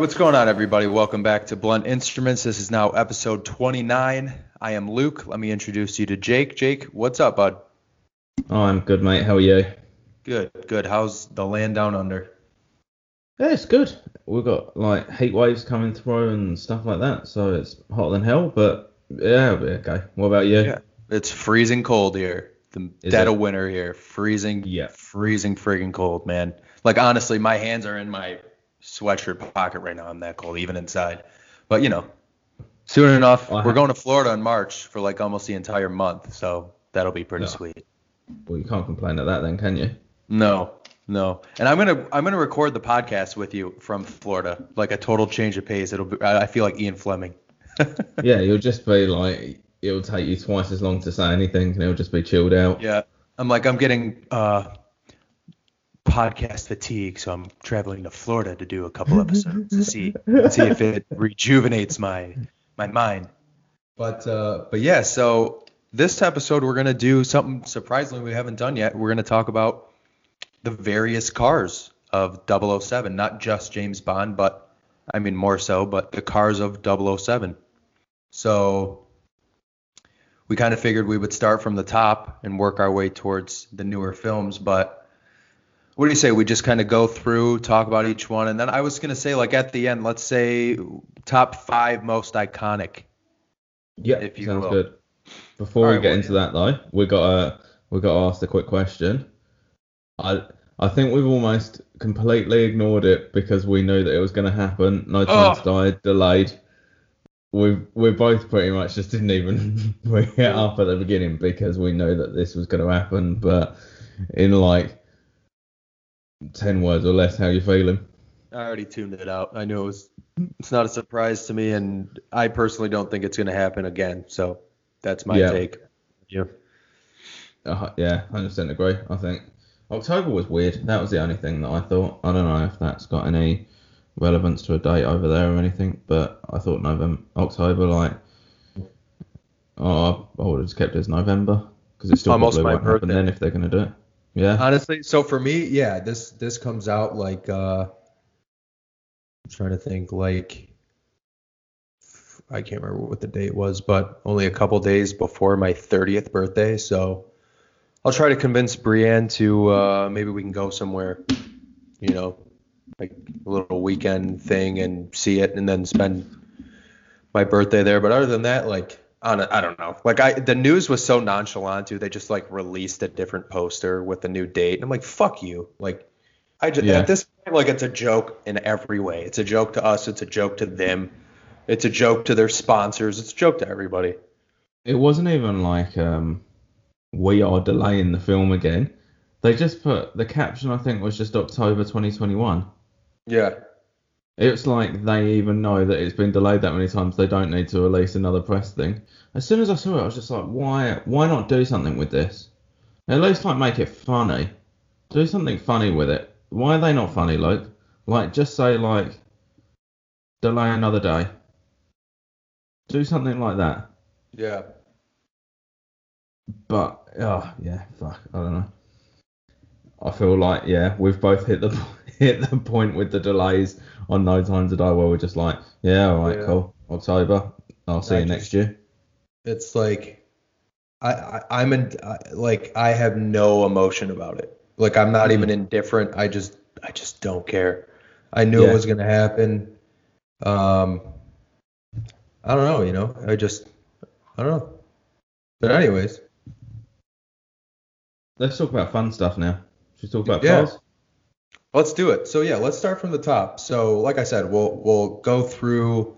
What's going on, everybody? Welcome back to Blunt Instruments. This is now episode 29. I am Luke. Let me introduce you to Jake. Jake, what's up, bud? Oh, I'm good, mate. How are you? Good, good. How's the land down under? Yeah, it's good. We've got like heat waves coming through and stuff like that, so it's hotter than hell. But yeah, it'll be okay. What about you? Yeah, it's freezing cold here. The Is dead it? of winter here. Freezing, Yeah. freezing friggin' cold, man. Like honestly, my hands are in my sweatshirt pocket right now. I'm that cold, even inside. But you know, soon enough, I we're going to Florida in March for like almost the entire month, so that'll be pretty Yeah. sweet. Well, you can't complain at that then, can you? No, no. And I'm gonna I'm gonna record the podcast with you from Florida, like a total change of pace. It'll be I I feel like Ian Fleming. yeah, you'll just be like, it'll take you twice as long to say anything, and it'll just be chilled out. Yeah. I'm like I'm getting uh podcast fatigue, so I'm traveling to Florida to do a couple episodes to see see if it rejuvenates my my mind. But uh but yeah, so this episode we're gonna do something surprisingly we haven't done yet. We're gonna talk about the various cars of 007, not just James Bond, but I mean more so, but the cars of 007. So we kind of figured we would start from the top and work our way towards the newer films, but what do you say? We just kind of go through, talk about each one, and then I was gonna say like at the end, let's say top five most iconic. Yeah, If you sounds will. good. Before we get well, into that though, we got to we got to ask the quick question. I I think we've almost completely ignored it because we knew that it was going to happen. No time to die, delayed. We we both pretty much just didn't even bring it up at the beginning because we knew that this was going to happen. But in like ten words or less, how you feeling? I already tuned it out. I knew it was. It's not a surprise to me, and I personally don't think it's gonna happen again. So that's my Yeah. take. Yeah. Uh, yeah, hundred percent agree. I think October was weird. That was the only thing that I thought. I don't know if that's got any relevance to a date over there or anything, but I thought November, October, like, oh, I would have just kept it as November because it's still Almost probably my won't happen then if they're gonna do it. Yeah, Honestly, so for me, yeah, this this comes out like uh I'm trying to think like I can't remember what the date was, but only a couple days before my 30th birthday, so I'll try to convince Brienne to uh maybe we can go somewhere, you know, like a little weekend thing and see it and then spend my birthday there. But other than that, like I don't, know. Like I, the news was so nonchalant too. They just like released a different poster with a new date, and I'm like, fuck you. Like I just Yeah. at this point, like it's a joke in every way. It's a joke to us. It's a joke to them. It's a joke to their sponsors. It's a joke to everybody. it wasn't even like um, we are delaying the film again. They just put the caption. I think was just October 2021. Yeah. It's like they even know that it's been delayed that many times. They don't need to release another press thing. As soon as I saw it, I was just like, why? Why not do something with this? At least like make it funny. Do something funny with it. Why are they not funny, Luke? Like just say like, delay another day. Do something like that. Yeah. But oh yeah, fuck, I don't know. I feel like yeah, we've both hit the hit the point with the delays on No Time to Die where we're just like, yeah, all right, Yeah. cool, October, I'll see I you just- next year. It's like I, I I'm in I, like I have no emotion about it. Like I'm not even indifferent. I just I just don't care. I knew Yeah. it was gonna happen. Um, I don't know. You know, I just I don't know. But anyways, Let's talk about fun stuff now. Should we talk about Yeah. cars? Let's do it. So yeah, let's start from the top. So like I said, we'll we'll go through.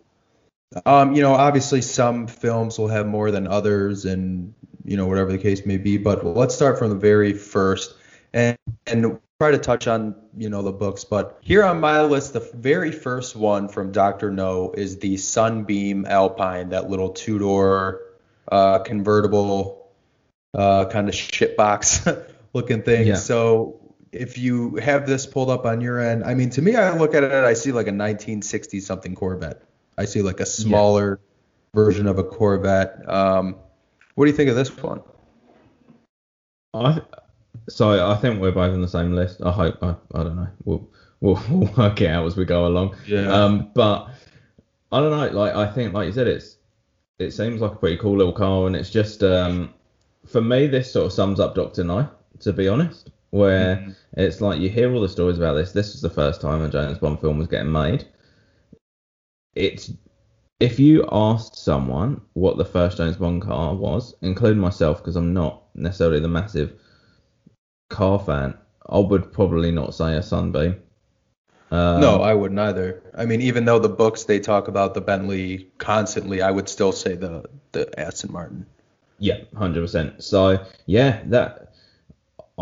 Um, you know, obviously some films will have more than others, and you know whatever the case may be. But let's start from the very first, and and try to touch on you know the books. But here on my list, the very first one from Doctor No is the Sunbeam Alpine, that little two door uh, convertible uh, kind of shitbox looking thing. Yeah. So if you have this pulled up on your end, I mean, to me, I look at it, I see like a 1960 something Corvette. I see like a smaller version of a Corvette. Um, what do you think of this one? I so I think we're both on the same list. I hope. I, I don't know. We'll we'll, we'll work it out as we go along. Yeah. Um, but I don't know. Like I think, like you said, it's it seems like a pretty cool little car, and it's just um, for me, this sort of sums up Doctor No, to be honest. Where Mhm. it's like you hear all the stories about this. This was the first time a James Bond film was getting made. It's if you asked someone what the first James Bond car was, including myself, because I'm not necessarily the massive car fan, I would probably not say a Sunbeam. Um, no, I wouldn't either. I mean, even though the books they talk about the Bentley constantly, I would still say the the Aston Martin. Yeah, hundred percent. So yeah, that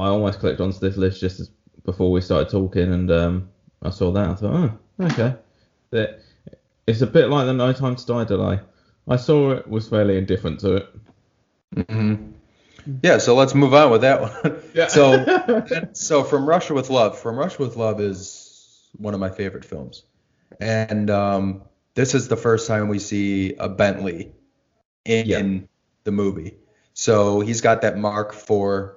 I almost clicked onto this list just as, before we started talking, and um, I saw that. I thought, oh, okay. That it's a bit like the No Time to Die delay. I saw it, was fairly indifferent to it. hmm Yeah, so let's move on with that one. Yeah. so, so from Russia with Love, from Russia with Love is one of my favorite films, and um, this is the first time we see a Bentley in, Yeah. the movie. So he's got that Mark IV,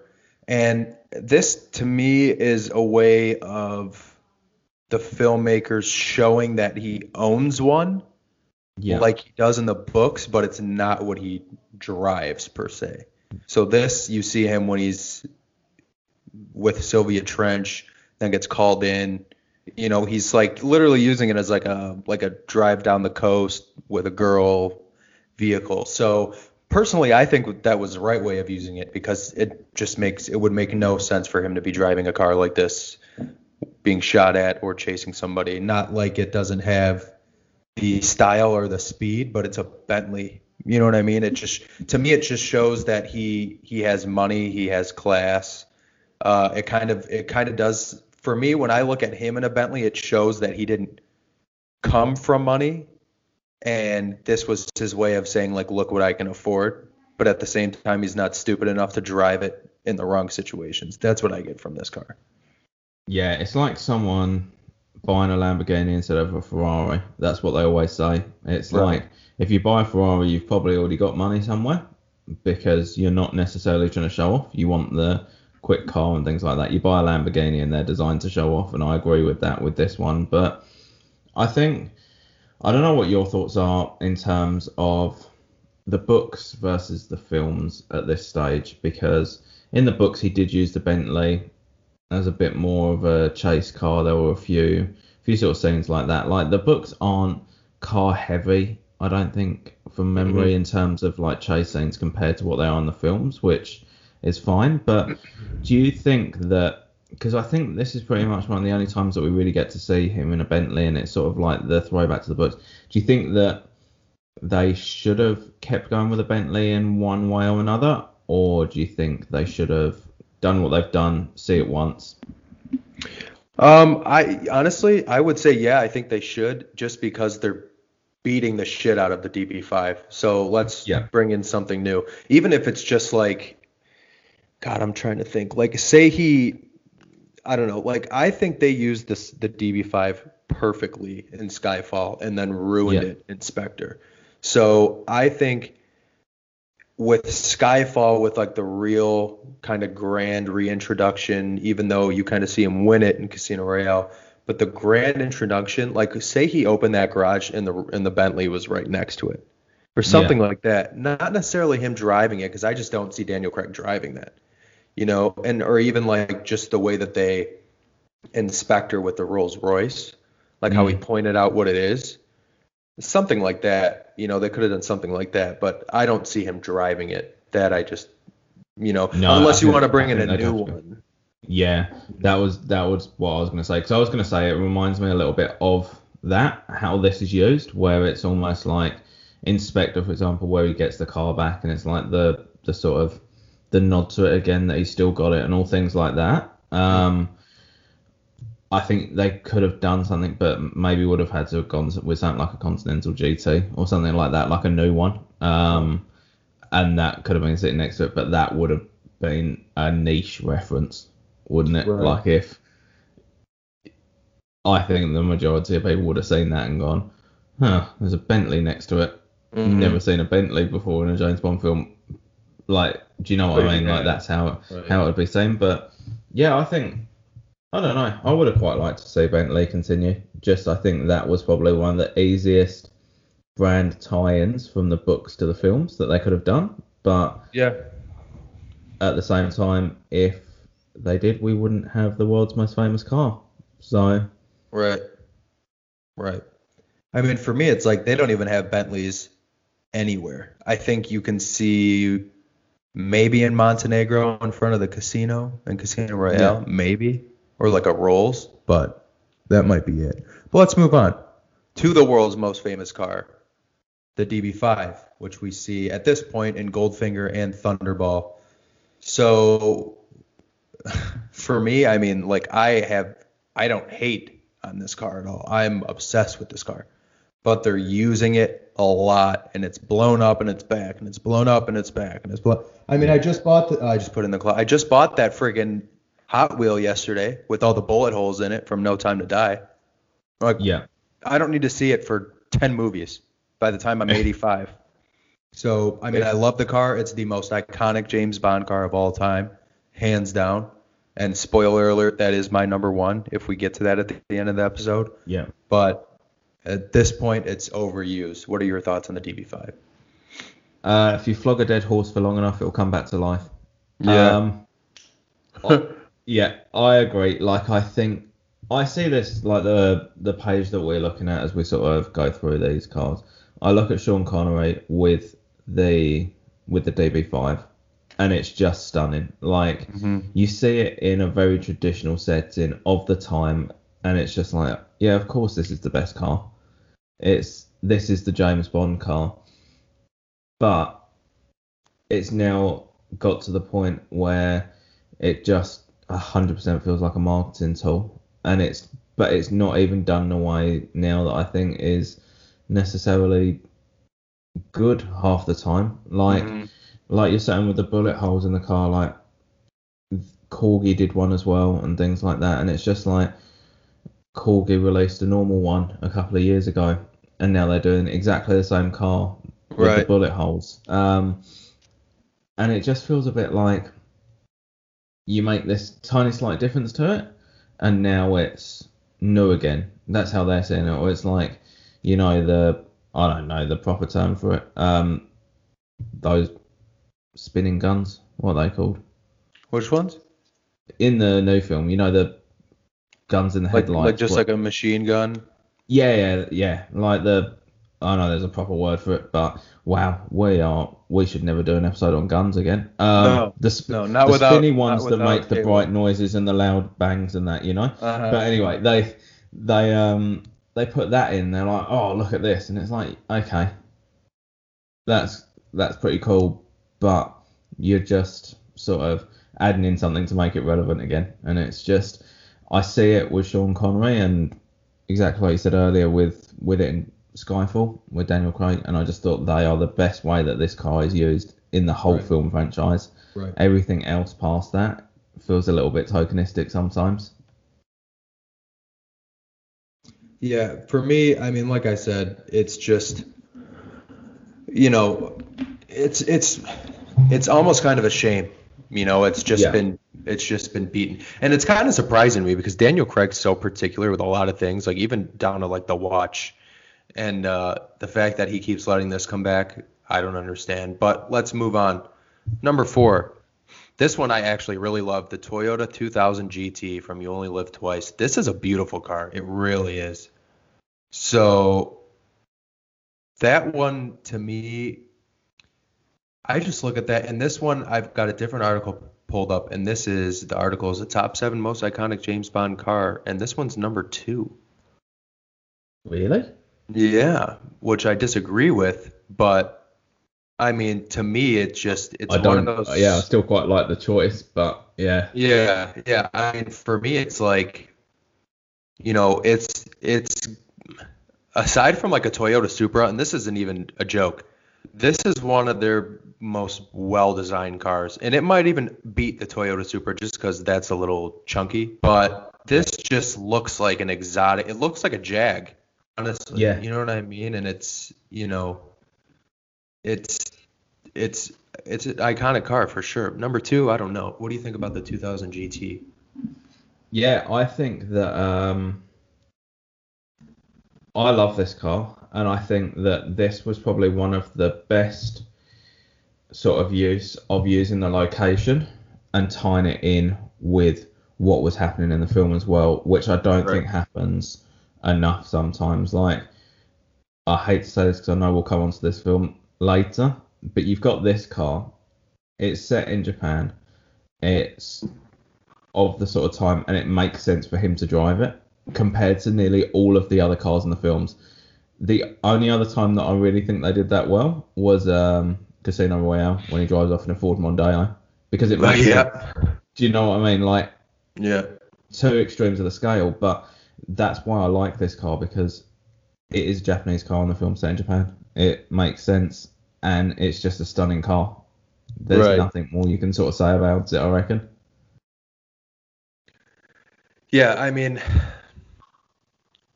and this to me is a way of the filmmakers showing that he owns one Yeah. like he does in the books, but it's not what he drives per se. So this you see him when he's with Sylvia Trench, then gets called in. You know, he's like literally using it as like a like a drive down the coast with a girl vehicle. So personally, I think that was the right way of using it because it just makes it would make no sense for him to be driving a car like this, being shot at or chasing somebody. Not like it doesn't have the style or the speed, but it's a Bentley. You know what I mean? It just to me it just shows that he he has money, he has class. Uh, it kind of it kind of does for me when I look at him in a Bentley, it shows that he didn't come from money, and this was his way of saying like, look what I can afford. But at the same time, he's not stupid enough to drive it in the wrong situations. That's what I get from this car. Yeah, it's like someone buying a Lamborghini instead of a Ferrari. That's what they always say. It's Right. like if you buy a Ferrari, you've probably already got money somewhere because you're not necessarily trying to show off. You want the quick car and things like that. You buy a Lamborghini and they're designed to show off, and I agree with that with this one. But I think I don't know what your thoughts are in terms of the books versus the films at this stage because in the books he did use the Bentley as a bit more of a chase car. There were a few few sort of scenes like that. Like the books aren't car heavy, I don't think, from memory mm-hmm. in terms of like chase scenes compared to what they are in the films, which is fine. But do you think that because I think this is pretty much one of the only times that we really get to see him in a Bentley, and it's sort of like the throwback to the books. Do you think that they should have kept going with a Bentley in one way or another, or do you think they should have done what they've done, see it once? Um, I honestly, I would say yeah. I think they should just because they're beating the shit out of the DB5. So let's Yeah. bring in something new, even if it's just like, God, I'm trying to think. Like, say he, I don't know. Like, I think they used this the DB5 perfectly in Skyfall and then ruined Yeah. it in Spectre. So I think with Skyfall, with like the real kind of grand reintroduction, even though you kind of see him win it in Casino Royale, but the grand introduction, like say he opened that garage and the and the Bentley was right next to it, or something like that. Not necessarily him driving it, because I just don't see Daniel Craig driving that, you know, and or even like just the way that they in Spectre with the Rolls Royce, like how he Mm. pointed out what it is, something like that. You know, they could have done something like that, but I don't see him driving it. That I just, you know, No, unless you want to bring in a new one. Yeah, that was that was what I was going to say. Because I was going to say it reminds me a little bit of that how this is used, where it's almost like in Spectre, for example, where he gets the car back, and it's like the the sort of the nod to it again that he's still got it, and all things like that. Um, I think they could have done something, but maybe would have had to have gone with something like a Continental GT or something like that, like a new one. Um, and that could have been sitting next to it, but that would have been a niche reference, wouldn't it? Right. Like if I think the majority of people would have seen that and gone, huh, there's a Bentley next to it. Mhm. Never seen a Bentley before in a James Bond film. Like, do you know what I Pretty mean? Like that's how Right. how it would be seen. But yeah, I think I don't know. I would have quite liked to see Bentley continue. Just I think that was probably one of the easiest brand tie-ins from the books to the films that they could have done. But Yeah. at the same time, if they did, we wouldn't have the world's most famous car. So Right. Right. I mean, for me, it's like they don't even have Bentleys anywhere. I think you can see maybe in Montenegro in front of the casino and Casino Royale, maybe, or like a Rolls, but that might be it. But let's move on to the world's most famous car, the DB5, which we see at this point in Goldfinger and Thunderball. So for me, I mean, like I have, I don't hate on this car at all. I'm obsessed with this car, but they're using it a lot, and it's blown up and it's back, and it's blown up and it's back, and it's blown. I mean, I just bought the, I just put in the closet. I just bought that friggin' Hot Wheel yesterday with all the bullet holes in it from No Time to Die. Like, yeah, I don't need to see it for 10 movies by the time I'm 85. So, I mean, I love the car. It's the most iconic James Bond car of all time, hands down. And spoiler alert, that is my number one if we get to that at the end of the episode. yeah. But at this point, it's overused. What are your thoughts on the DB5? Uh, if you flog a dead horse for long enough, it'll come back to life. Yeah. Um, I- yeah, I agree. Like, I think I see this like the the page that we're looking at as we sort of go through these cars. I look at Sean Connery with the with the DB5, and it's just stunning. Like, you see it in a very traditional setting of the time, and it's just like, yeah, of course, this is the best car. It's this is the James Bond car, but it's now got to the point where it just 100% feels like a marketing tool, and it's but it's not even done in a way now that I think is necessarily good half the time. Like Mhm. like you're saying with the bullet holes in the car, like Corgi did one as well, and things like that, and it's just like Corgi released a normal one a couple of years ago, and now they're doing exactly the same car with the bullet holes. Um, and it just feels a bit like you make this tiny slight difference to it, and now it's new again. That's how they're saying it. Or it's like, you know, the I don't know the proper term for it. Um, those spinning guns. What are they called? Which ones? In the new film, you know the guns in the Like, headlights. like just what- like a machine gun? Yeah, yeah, yeah. Like the I know there's a proper word for it, but wow, we are we should never do an episode on guns again. Um, No, the sp- no, not the without- spinny ones that make the bright noises and the loud bangs and that, you know. Uh-huh. But anyway, they they um they put that in. They're like, oh look at this, and it's like, okay, that's that's pretty cool, but you're just sort of adding in something to make it relevant again, and it's just I see it with Sean Connery and exactly what you said earlier with with it in Skyfall with Daniel Craig, and I just thought they are the best way that this car is used in the whole Right. film franchise. Right. Everything else past that feels a little bit tokenistic sometimes. Yeah, for me, I mean, like I said, it's just, you know, it's it's it's almost kind of a shame. You know, it's just Yeah. been it's just been beaten, and it's kind of surprising me because Daniel Craig's so particular with a lot of things, like even down to like the watch, and uh, the fact that he keeps letting this come back, I don't understand. But let's move on. Number four. This one I actually really love, the Toyota 2000 GT from You Only Live Twice. This is a beautiful car. It really is. So that one to me, I just look at that, and this one I've got a different article pulled up, and this is the article is the top seven most iconic James Bond car, and this one's number two. Really? Yeah, which I disagree with, but I mean to me it's just it's I one of those. Yeah, I still quite like the choice, but yeah, Yeah, yeah. I mean, for me, it's like, you know, it's it's aside from like a Toyota Supra, and this isn't even a joke. This is one of their most well-designed cars, and it might even beat the Toyota Supra just because that's a little chunky. But this just looks like an exotic. It looks like a Jag, honestly. Yeah. You know what I mean? And it's you know, it's it's it's an iconic car for sure. Number two, I don't know. What do you think about the 2000 GT? Yeah, I think that um, I love this car, and I think that this was probably one of the best sort of use of using the location and tying it in with what was happening in the film as well, which I don't Right. think happens enough sometimes. Like, I hate to say this because I know we'll come onto this film later, but you've got this car. It's set in Japan. It's of the sort of time, and it makes sense for him to drive it compared to nearly all of the other cars in the films. The only other time that I really think they did that well was um, Casino Royale when he drives off in a Ford Mondeo because it makes sense. yeah. Do you know what I mean? Like Yeah. two extremes of the scale, but that's why I like this car because it is a Japanese car in the film set in Japan. It makes sense and it's just a stunning car. There's Right. nothing more you can sort of say about it, I reckon. Yeah, I mean,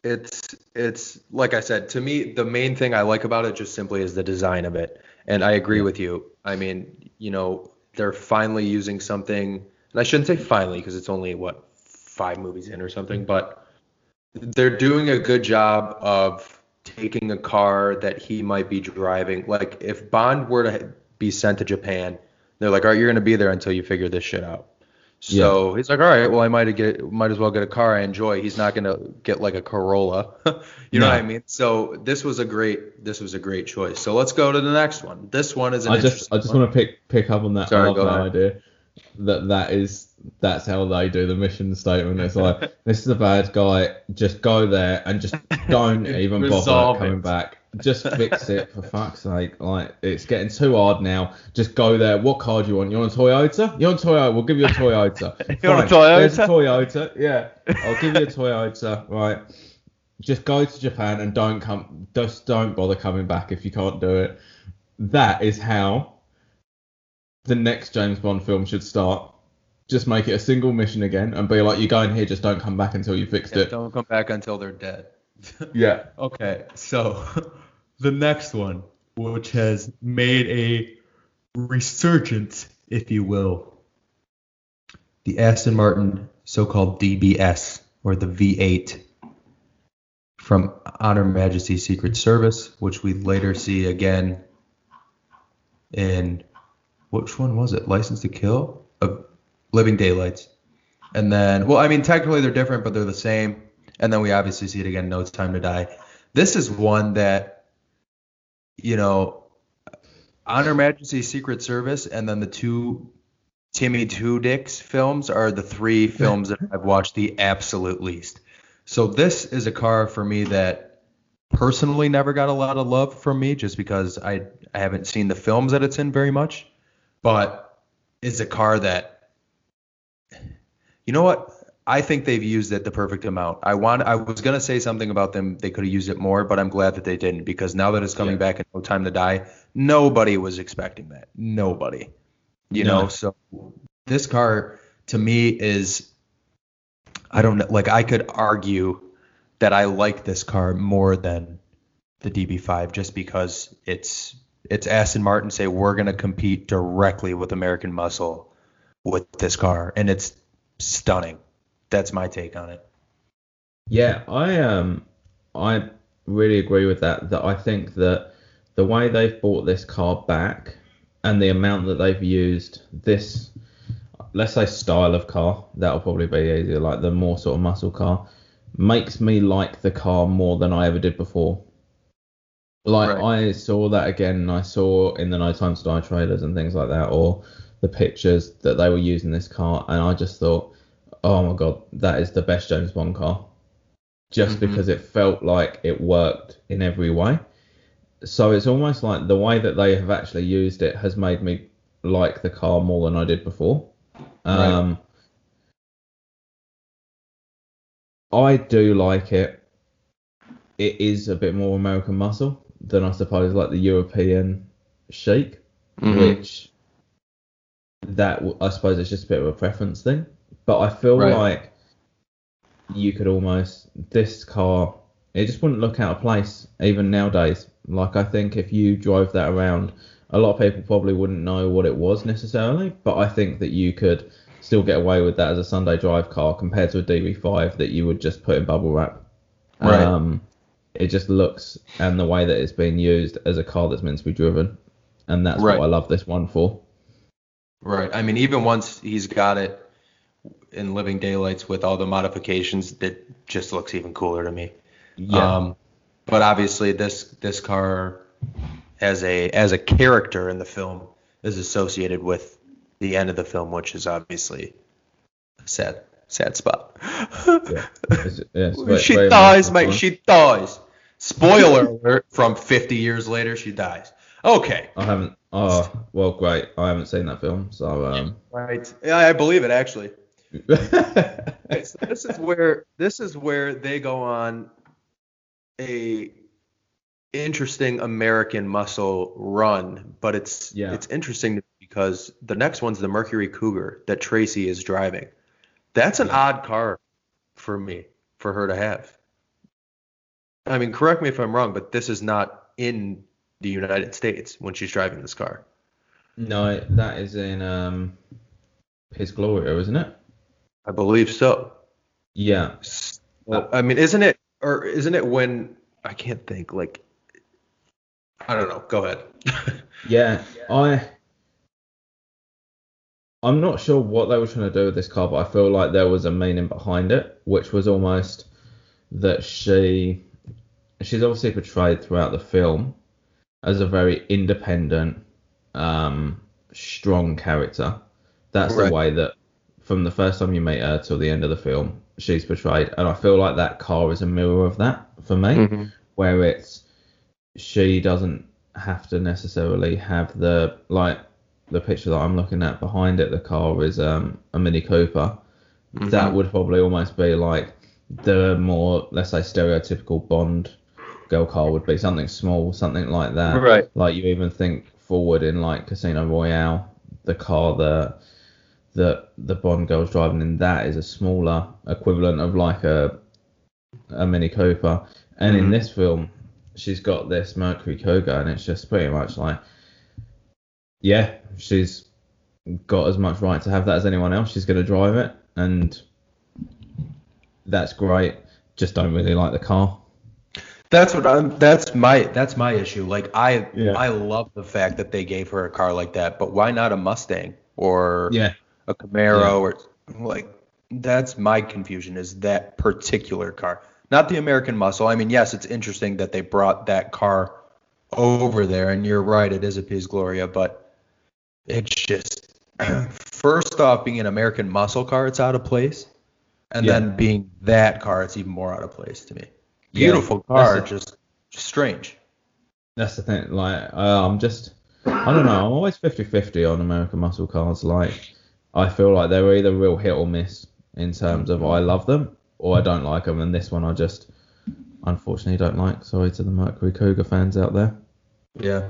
it's it's like I said, to me, the main thing I like about it just simply is the design of it. And I agree with you. I mean, you know, they're finally using something, and I shouldn't say finally because it's only what five movies in or something, but they're doing a good job of taking a car that he might be driving. Like if Bond were to be sent to Japan, they're like, "All right, you're gonna be there until you figure this shit out." So he's like, all right, well, I might get, might as well get a car I enjoy. He's not gonna get like a Corolla, you know No. what I mean? So this was a great, this was a great choice. So let's go to the next one. This one is an I just I just want to pick pick up on that, Sorry, I love go that ahead. idea. That that is that's how they do the mission statement. It's like this is a bad guy, just go there and just don't even bother coming back. Just fix it for fuck's sake. Like it's getting too hard now. Just go there. What car do you want? You want a Toyota? You want a Toyota? We'll give you a Toyota. You want a Fine, There's a Toyota? Toyota. Yeah, I'll give you a Toyota. Right. Just go to Japan and don't come. Just don't bother coming back if you can't do it. That is how the next James Bond film should start. Just make it a single mission again and be like, you're going here, just don't come back until you fixed Yeah, it. don't come back until they're dead. Yeah. Okay, so the next one, which has made a resurgence, if you will, the Aston Martin so-called DBS or the V8 from On Her Majesty's Secret Service, which we later see again in which one was it? License to Kill, uh, Living Daylights, and then well, I mean technically they're different, but they're the same. And then we obviously see it again, in No Time to Die. This is one that, you know, On Her Majesty's Secret Service and then the two Timmy Two Dicks films are the three films that I've watched the absolute least. So this is a car for me that personally never got a lot of love from me just because I, I haven't seen the films that it's in very much. But it's a car that you know what? I think they've used it the perfect amount. I want I was gonna say something about them they could have used it more, but I'm glad that they didn't because now that it's coming Yeah. back in No Time to Die, nobody was expecting that. Nobody. You No. know, so this car to me is I don't know like I could argue that I like this car more than the DB5 just because it's it's Aston Martin say we're gonna compete directly with American Muscle with this car and it's stunning. That's my take on it. Yeah, I um I really agree with that. That I think that the way they've bought this car back and the amount that they've used this let's say style of car, that'll probably be easier, like the more sort of muscle car, makes me like the car more than I ever did before. Like Right. I saw that again and I saw in the nighttime Die trailers and things like that or the pictures that they were using this car and I just thought, oh my god, that is the best James Bond car. Just Mhm. because it felt like it worked in every way. So it's almost like the way that they have actually used it has made me like the car more than I did before. Right. Um, I do like it. It is a bit more American muscle than I suppose like the European chic, Mm-hmm. which that I suppose it's just a bit of a preference thing. But I feel Right. like you could almost this car it just wouldn't look out of place even nowadays. Like I think if you drove that around, a lot of people probably wouldn't know what it was necessarily, but I think that you could still get away with that as a Sunday drive car compared to a DB5 that you would just put in bubble wrap. Right. Um, it just looks and the way that it's being used as a car that's meant to be driven, and that's Right. what I love this one for. Right. I mean, even once he's got it in Living Daylights with all the modifications, that just looks even cooler to me. Um, but obviously, this this car as a as a character in the film is associated with the end of the film, which is obviously a sad sad spot. yeah. It's- yeah, it's very- she very dies, mate. She dies. Spoiler alert! From 50 years later, she dies. Okay. I haven't. Oh, well, great. I haven't seen that film, so um. Right. Yeah, I believe it actually. Okay, so this is where this is where they go on a interesting American muscle run, but it's Yeah. it's interesting because the next one's the Mercury Cougar that Tracy is driving. That's an odd car for me for her to have. I mean, correct me if I'm wrong, but this is not in the United States when she's driving this car. no, that is in um. Piz Gloria, isn't it? I believe so. Yeah. Well, I mean, isn't it or isn't it when I can't think like I don't know. Go ahead. Yeah, I I'm not sure what they were trying to do with this car, but I feel like there was a meaning behind it, which was almost that she she's obviously portrayed throughout the film as a very independent, um, strong character. That's Right. the way that from the first time you meet her till the end of the film, she's portrayed, and I feel like that car is a mirror of that for me Mhm. where it's she doesn't have to necessarily have the like the picture that I'm looking at behind it. The car is um, a Mini Cooper. That would probably almost be like the more let's say stereotypical Bond girl car would be something small, something like that. Right. Like you even think forward in like Casino Royale, the car that that the Bond girl's driving in that is a smaller equivalent of like a a Mini Cooper. And in Mhm. this film, she's got this Mercury Cougar, and it's just pretty much like, yeah, she's got as much right to have that as anyone else. She's going to drive it, and that's great. Just don't really like the car. That's what I'm. That's my. That's my issue. Like I. Yeah. I love the fact that they gave her a car like that, but why not a Mustang or Yeah, a Camaro Yeah. or like? That's my confusion. Is that particular car, not the American Muscle? I mean, yes, it's interesting that they brought that car over there, and you're right, it is a Piz Gloria, but it's just first off being an American Muscle car, it's out of place, and Yeah. then being that car, it's even more out of place to me. Yeah, Beautiful car, that's just, just strange. that's the thing. Like, uh, I'm just, I don't know. I'm always 50-50 on American muscle cars. Like, I feel like they're either real hit or miss in terms of I love them or I don't like them, and this one I just unfortunately don't like. Sorry to the Mercury Cougar fans out there. Yeah.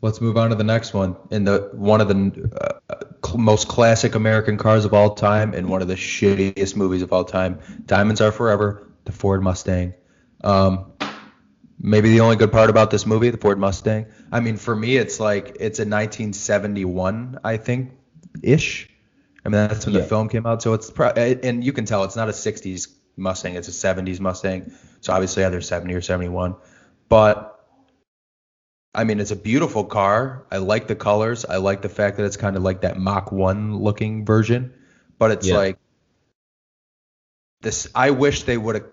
Let's move on to the next one. In the one of the uh, most classic American cars of all time, and one of the shittiest movies of all time, Diamonds Are Forever, the Ford Mustang. Um, maybe the only good part about this movie, the Ford Mustang. I mean, for me, it's like it's a 1971, I think, ish. I mean, that's when Yeah. the film came out, so it's pro- and you can tell it's not a 60s Mustang, it's a 70s Mustang. So obviously either 70 or 71, but I mean, it's a beautiful car. I like the colors. I like the fact that it's kind of like that Mach 1 looking version. But it's Yeah. like this. I wish they would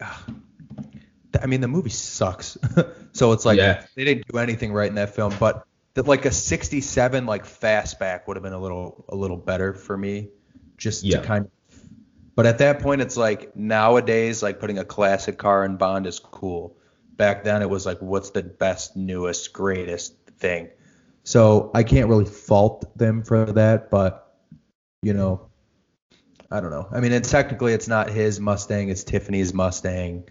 have. I mean, the movie sucks. so it's like Yeah. they didn't do anything right in that film. But that like a 67 like fastback would have been a little a little better for me, just Yeah. to kind of. But at that point, it's like nowadays, like putting a classic car in Bond is cool. Back then, it was like, what's the best, newest, greatest thing? So I can't really fault them for that, but you know, I don't know. I mean, it's technically it's not his Mustang, it's Tiffany's Mustang.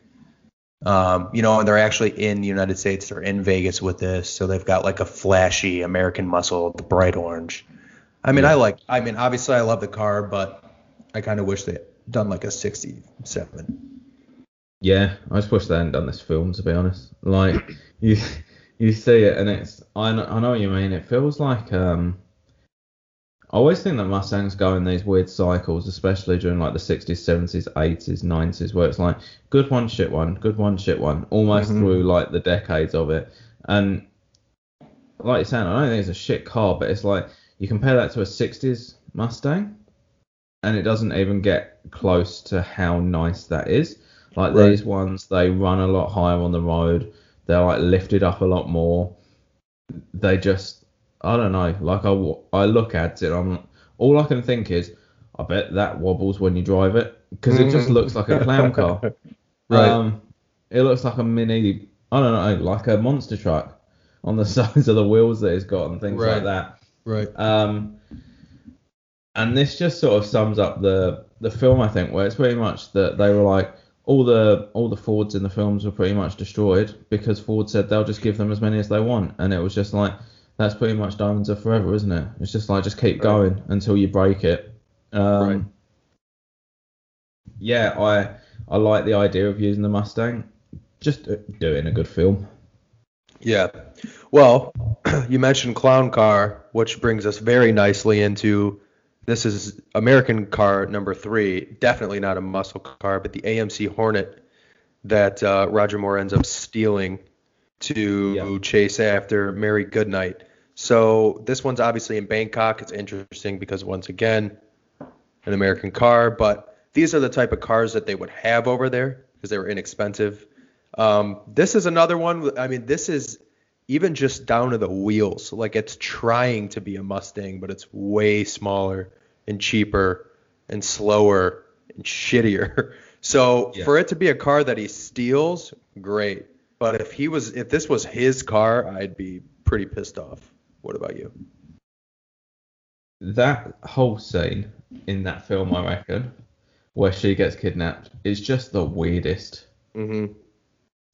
Um, you know, and they're actually in the United States. They're in Vegas with this, so they've got like a flashy American muscle, the bright orange. I mean, Yeah. I like. I mean, obviously, I love the car, but I kind of wish they had done like a 67. Yeah, I just wish they hadn't done this film to be honest. Like you, you see it and it's I know, I know what you mean. It feels like um, I always think that Mustangs go in these weird cycles, especially during like the 60s, 70s, 80s, 90s, where it's like good one, shit one, good one, shit one, almost Mhm. through like the decades of it. And like you're saying, I don't think it's a shit car, but it's like you compare that to a 60s Mustang, and it doesn't even get close to how nice that is. Like Right. these ones, they run a lot higher on the road. They're like lifted up a lot more. They just, I don't know. Like I, I look at it, I'm all I can think is, I bet that wobbles when you drive it because it just looks like a clown car. Right. Um, it looks like a mini, I don't know, like a monster truck on the sides of the wheels that it's got and things Right. like that. Right. Um, and this just sort of sums up the the film, I think, where it's pretty much that they were like all the all the Fords in the films were pretty much destroyed because Ford said they'll just give them as many as they want, and it was just like that's pretty much diamonds are forever, isn't it? It's just like just keep going until you break it. Um, Right. Yeah, I I like the idea of using the Mustang. Just uh, doing a good film. Yeah. Well, you mentioned clown car, which brings us very nicely into this is American car number three. Definitely not a muscle car, but the AMC Hornet that uh, Roger Moore ends up stealing to Yeah. chase after Mary Goodnight. So this one's obviously in Bangkok. It's interesting because once again, an American car, but these are the type of cars that they would have over there because they were inexpensive. Um, this is another one. I mean, this is even just down to the wheels. Like it's trying to be a Mustang, but it's way smaller and cheaper and slower and shittier. So Yeah. for it to be a car that he steals, great. But if he was, if this was his car, I'd be pretty pissed off. What about you? that whole scene in that film, I reckon, where she gets kidnapped, is just the weirdest Mm-hmm.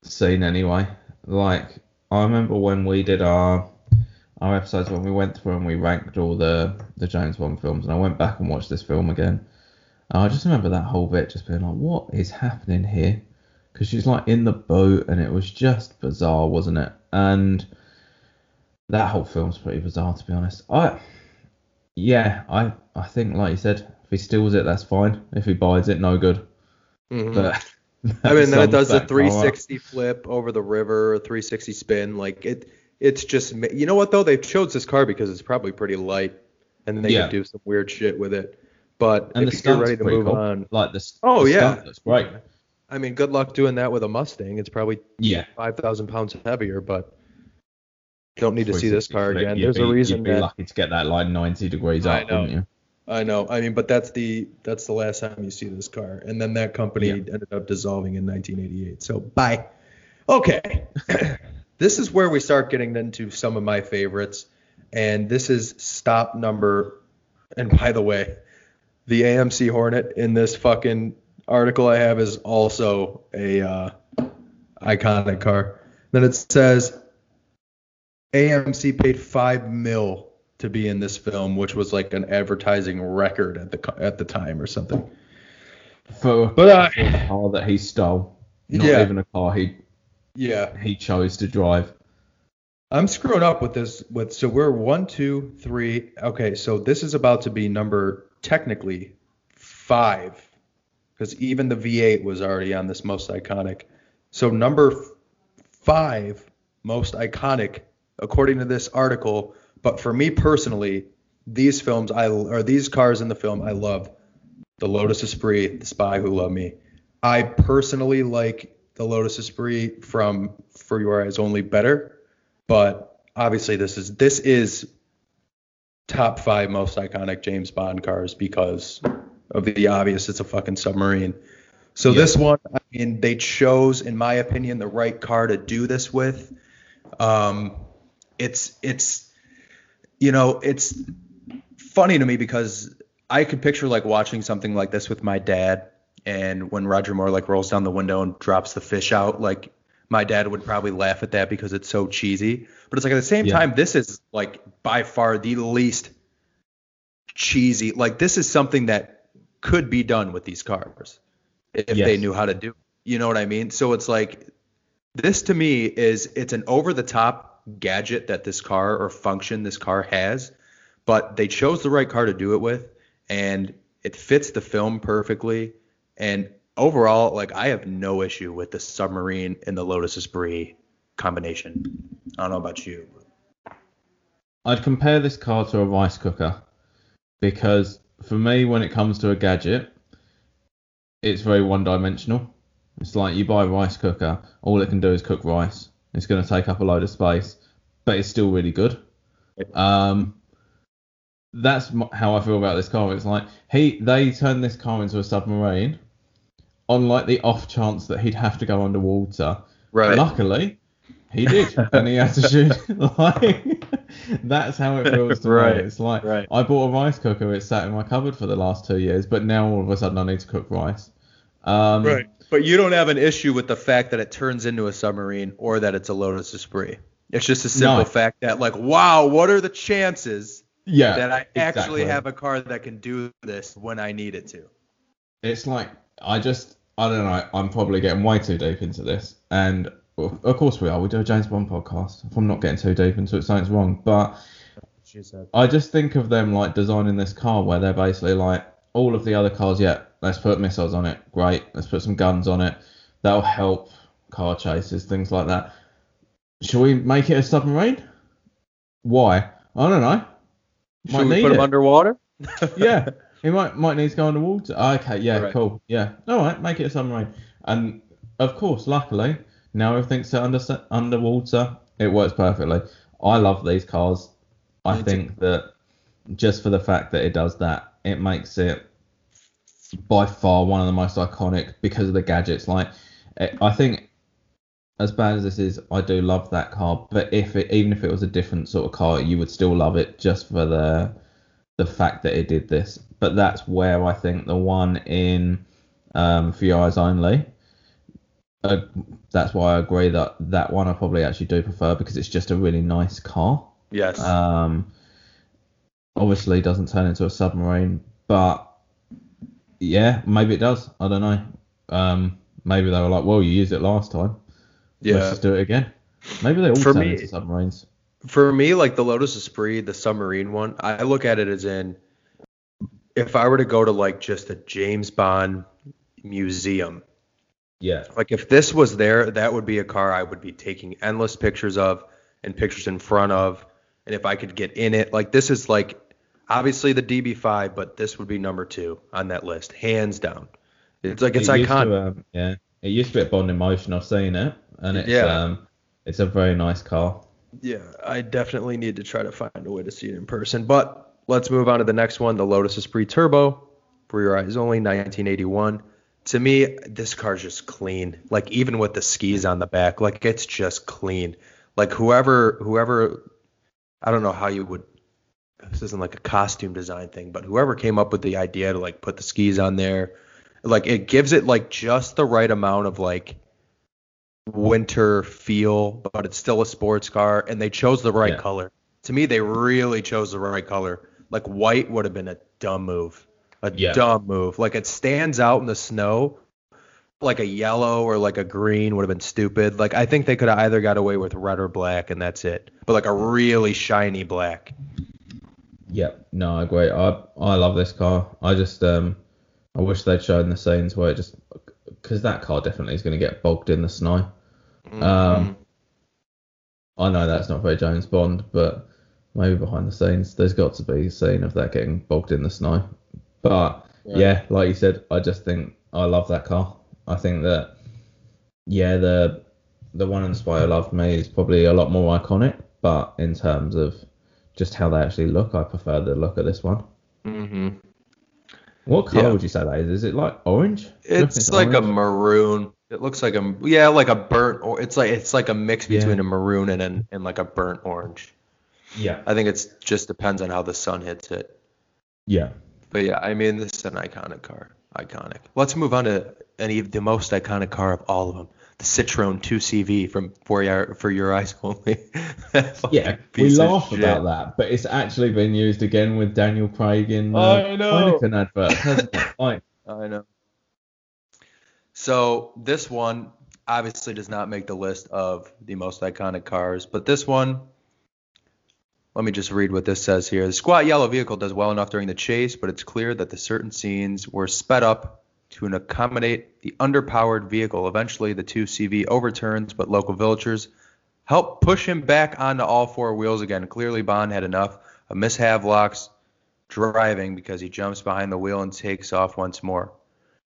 scene anyway. Like, I remember when we did our our episodes when we went through and we ranked all the the James Bond films, and I went back and watched this film again. And I just remember that whole bit just being like, what is happening here? Because she's like in the boat, and it was just bizarre, wasn't it? And that whole film's pretty bizarre, to be honest. I, yeah, I I think like you said, if he steals it, that's fine. If he buys it, no good. Mhm. But I mean, then it does a that car 360 flip over the river, 360 spin. Like it, it's just you know what though? They chose this car because it's probably pretty light, and then they Yeah. could do some weird shit with it. But And the if you're ready to move cool. on, Like the, s- Oh, the yeah. looks great. I mean, good luck doing that with a Mustang. It's probably Yeah. 5,000 pounds heavier, but don't need to see this car again. There's be, a reason You'd be that lucky to get that like 90 degrees I up, know. wouldn't you? I know. I mean, but that's the that's the last time you see this car, and then that company Yeah. ended up dissolving in 1988. So bye. Okay, this is where we start getting into some of my favorites, and this is stop number. And by the way, the AMC Hornet in this fucking article I have is also a uh, iconic car. Then it says AMC paid five mil to be in this film, which was like an advertising record at the at the time or something. For, But uh, for the car that he stole, not Yeah. even a car he yeah, he chose to drive. I'm screwing up with this. With so we're one, two, three. Okay, so this is about to be number technically five, because even the V8 was already on this most iconic. So number f- five most iconic, according to this article. But for me personally, these films I or these cars in the film I love. The Lotus Esprit, The Spy Who Loved Me. I personally like the Lotus Esprit from For Your Eyes Only better, but obviously this is this is top five most iconic James Bond cars because of the obvious. It's a fucking submarine. So this one, I mean, they chose, in my opinion, the right car to do this with. Um, it's it's you know it's funny to me because I could picture like watching something like this with my dad, and when Roger Moore like rolls down the window and drops the fish out, like my dad would probably laugh at that because it's so cheesy. But it's like at the same Yeah. time, this is like by far the least cheesy. Like this is something that could be done with these cars if Yes. they knew how to do. It. You know what I mean? So it's like this to me is it's an over the top gadget that this car or function this car has, but they chose the right car to do it with, and it fits the film perfectly. And overall, like I have no issue with the submarine and the Lotus Esprit combination. I don't know about you. I'd compare this car to a rice cooker because for me, when it comes to a gadget, it's very one dimensional. It's like you buy a rice cooker, all it can do is cook rice. It's going to take up a load of space, but it's still really good. Um, that's how I feel about this car. It's like he they turned this car into a submarine on like the off chance that he'd have to go underwater. Right. Luckily, he did, and he had to shoot. like that's how it feels to Right, me. It's like right. I bought a rice cooker. It's sat in my cupboard for the last two years, but now all of a sudden I need to cook rice. Um, Right. But you don't have an issue with the fact that it turns into a submarine or that it's a Lotus Esprit. It's just a simple No. fact that, like, wow, what are the chances Yeah. that I actually exactly. have a car that can do this when I need it to? It's like I just I don't know. I'm probably getting way too deep into this, and of course we are. We do a James Bond podcast. If I'm not getting too deep into it, something's wrong. But I just think of them like designing this car where they're basically like all of the other cars. Yeah, let's put missiles on it. Great. Let's put some guns on it. That'll help car chases, things like that. Shall we make it a submarine? Why? I don't know. Might Should we put it. them underwater? yeah, he might might need to go underwater. Okay, yeah, Right. cool. Yeah, all right, make it a submarine. And of course, luckily, now everything's set under underwater. It works perfectly. I love these cars. I Me too. think that just for the fact that it does that, it makes it by far one of the most iconic because of the gadgets. Like, eh, I think as bad as this is, I do love that car. But if it, even if it was a different sort of car, you would still love it just for the the fact that it did this. But that's where I think the one in um, For Your Eyes Only. Uh, that's why I agree that that one I probably actually do prefer because it's just a really nice car. yes. Um, obviously doesn't turn into a submarine, but yeah, maybe it does. I don't know. Um, maybe they were like, well, you used it last time. Let's just do it again. Maybe they all For turn me- into submarines. For me, like the Lotus Esprit, the submarine one, I look at it as in if I were to go to like just a James Bond museum, Yeah. like if this was there, that would be a car I would be taking endless pictures of and pictures in front of. And if I could get in it, like this is like obviously the DB5, but this would be number two on that list, hands down. It's like it's It used to, iconic. um, yeah. It used to be at Bond in Motion. I've seen it, and it's Yeah. um, it's a very nice car. Yeah, I definitely need to try to find a way to see it in person. But let's move on to the next one, the Lotus Esprit Turbo, for your eyes only, 1981. To me, this car's just clean. Like even with the skis on the back, like it's just clean. Like whoever, whoever, I don't know how you would. This isn't like a costume design thing, but whoever came up with the idea to like put the skis on there, like it gives it like just the right amount of like winter feel, but it's still a sports car, and they chose the right Yeah. color. To me, they really chose the right color. Like white would have been a dumb move, a Yeah. dumb move. Like it stands out in the snow. Like a yellow or like a green would have been stupid. Like I think they could have either got away with red or black, and that's it. But like a really shiny black. Yeah, no, I agree. I I love this car. I just um, I wish they'd shown the scenes where it just because that car definitely is going to get bogged in the snow. Mm-hmm. Um, I know that's not very James Bond, but maybe behind the scenes there's got to be a scene of that getting bogged in the snow. But Right. yeah, like you said, I just think I love that car. I think that yeah, the the one in Spy Loved Me is probably a lot more iconic, but in terms of just how they actually look, I prefer the look of this one. hmm What color Yeah. would you say that is? Is it like orange? It's like a maroon. It looks like a yeah, like a burnt or it's like it's like a mix Yeah. between a maroon and an, and like a burnt orange. yeah, I think it's just depends on how the sun hits it. yeah. But yeah, I mean this is an iconic car. Iconic. Let's move on to any of the most iconic car of all of them. The Citroen 2CV from For Your For Your Eyes Only. Yeah, we laugh about that, but it's actually been used again with Daniel Craig in uh, I. Heineken advert. Like, I know. So this one obviously does not make the list of the most iconic cars, but this one, let me just read what this says here. The squat yellow vehicle does well enough during the chase, but it's clear that the certain scenes were sped up to accommodate the underpowered vehicle. Eventually, the 2CV overturns, but local villagers help push him back onto all four wheels again. Clearly, Bond had enough of Miss Havelock's driving because he jumps behind the wheel and takes off once more.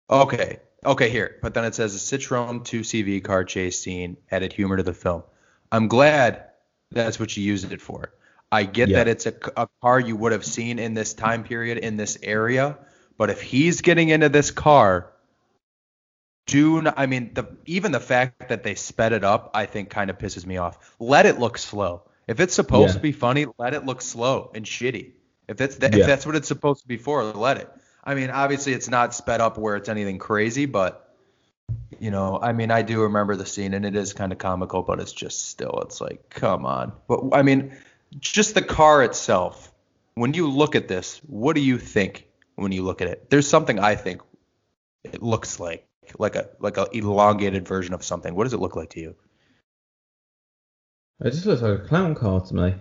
Okay, okay, here. But then it says a Citroen 2CV car chase scene added humor to the film. I'm glad that's what you used it for. I get Yeah. that it's a, a car you would have seen in this time period in this area, but if he's getting into this car, do not, I mean the even the fact that they sped it up, I think kind of pisses me off. Let it look slow. If it's supposed Yeah. to be funny, let it look slow and shitty. If that's the, Yeah. if that's what it's supposed to be for, let it. I mean, obviously it's not sped up where it's anything crazy, but you know, I mean, I do remember the scene and it is kind of comical, but it's just still, it's like, come on. But I mean, just the car itself. When you look at this, what do you think when you look at it? There's something I think it looks like, like a like a elongated version of something. What does it look like to you? It just looks like a clown car to me.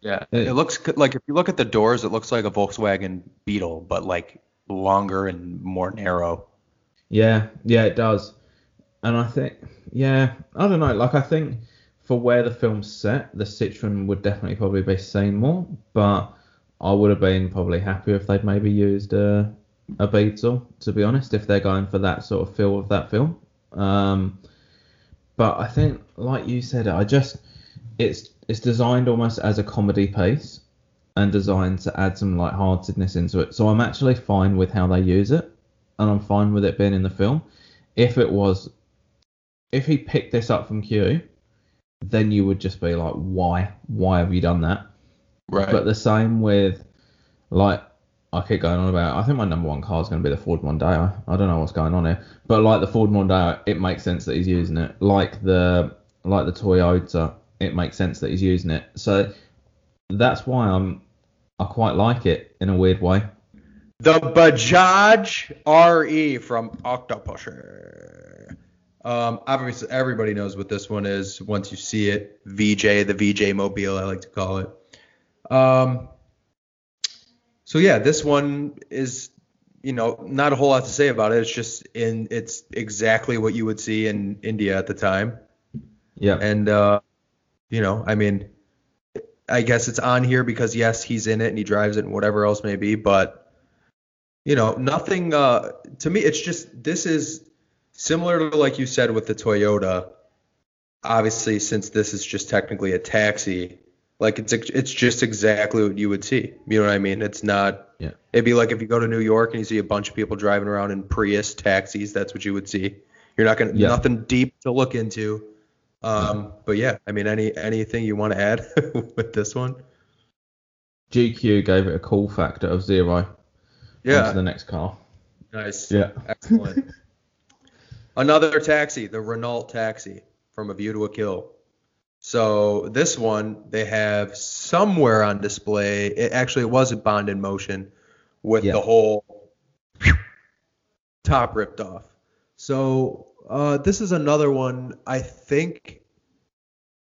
Yeah, It- it looks like if you look at the doors, it looks like a Volkswagen Beetle, but like longer and more narrow. Yeah, yeah, it does. And I think, yeah, I don't know. Like, I think for where the film's set, the Citroen would definitely probably be seen more. But I would have been probably happier if they'd maybe used a, a Beetle, to be honest, if they're going for that sort of feel of that film. Um, but I think, like you said, I just it's it's designed almost as a comedy piece and designed to add some like heartedness into it. So I'm actually fine with how they use it, and I'm fine with it being in the film. If it was, if he picked this up from Q, then you would just be like, why? Why have you done that? Right. But the same with, like, I keep going on about. I think my number one car is going to be the Ford Mondeo. I don't know what's going on here, but like the Ford Mondeo, it makes sense that he's using it. Like the like the Toyota, it makes sense that he's using it. So that's why I'm I quite like it in a weird way. The Bajaj RE from Octopussy. Um, obviously, everybody knows what this one is once you see it. VJ, the VJ Mobile, I like to call it. Um, so yeah, this one is, you know, not a whole lot to say about it. It's just in, it's exactly what you would see in India at the time. Yeah. And uh, you know, I mean, I guess it's on here because yes, he's in it and he drives it and whatever else may be, but you know, nothing. Uh, to me, it's just this is similar to like you said with the Toyota. Obviously, since this is just technically a taxi, like it's it's just exactly what you would see. You know what I mean? It's not. Yeah. It'd be like if you go to New York and you see a bunch of people driving around in Prius taxis. That's what you would see. You're not gonna Yeah. nothing deep to look into. Um, but yeah, I mean, any anything you want to add with this one? GQ gave it a cool factor of zero. Yeah. to the next car. nice, Yeah. excellent. Another taxi, the Renault taxi from A View to a Kill. So this one they have somewhere on display. It actually was a Bond in motion with Yeah. the whole top ripped off. So uh, this is another one I think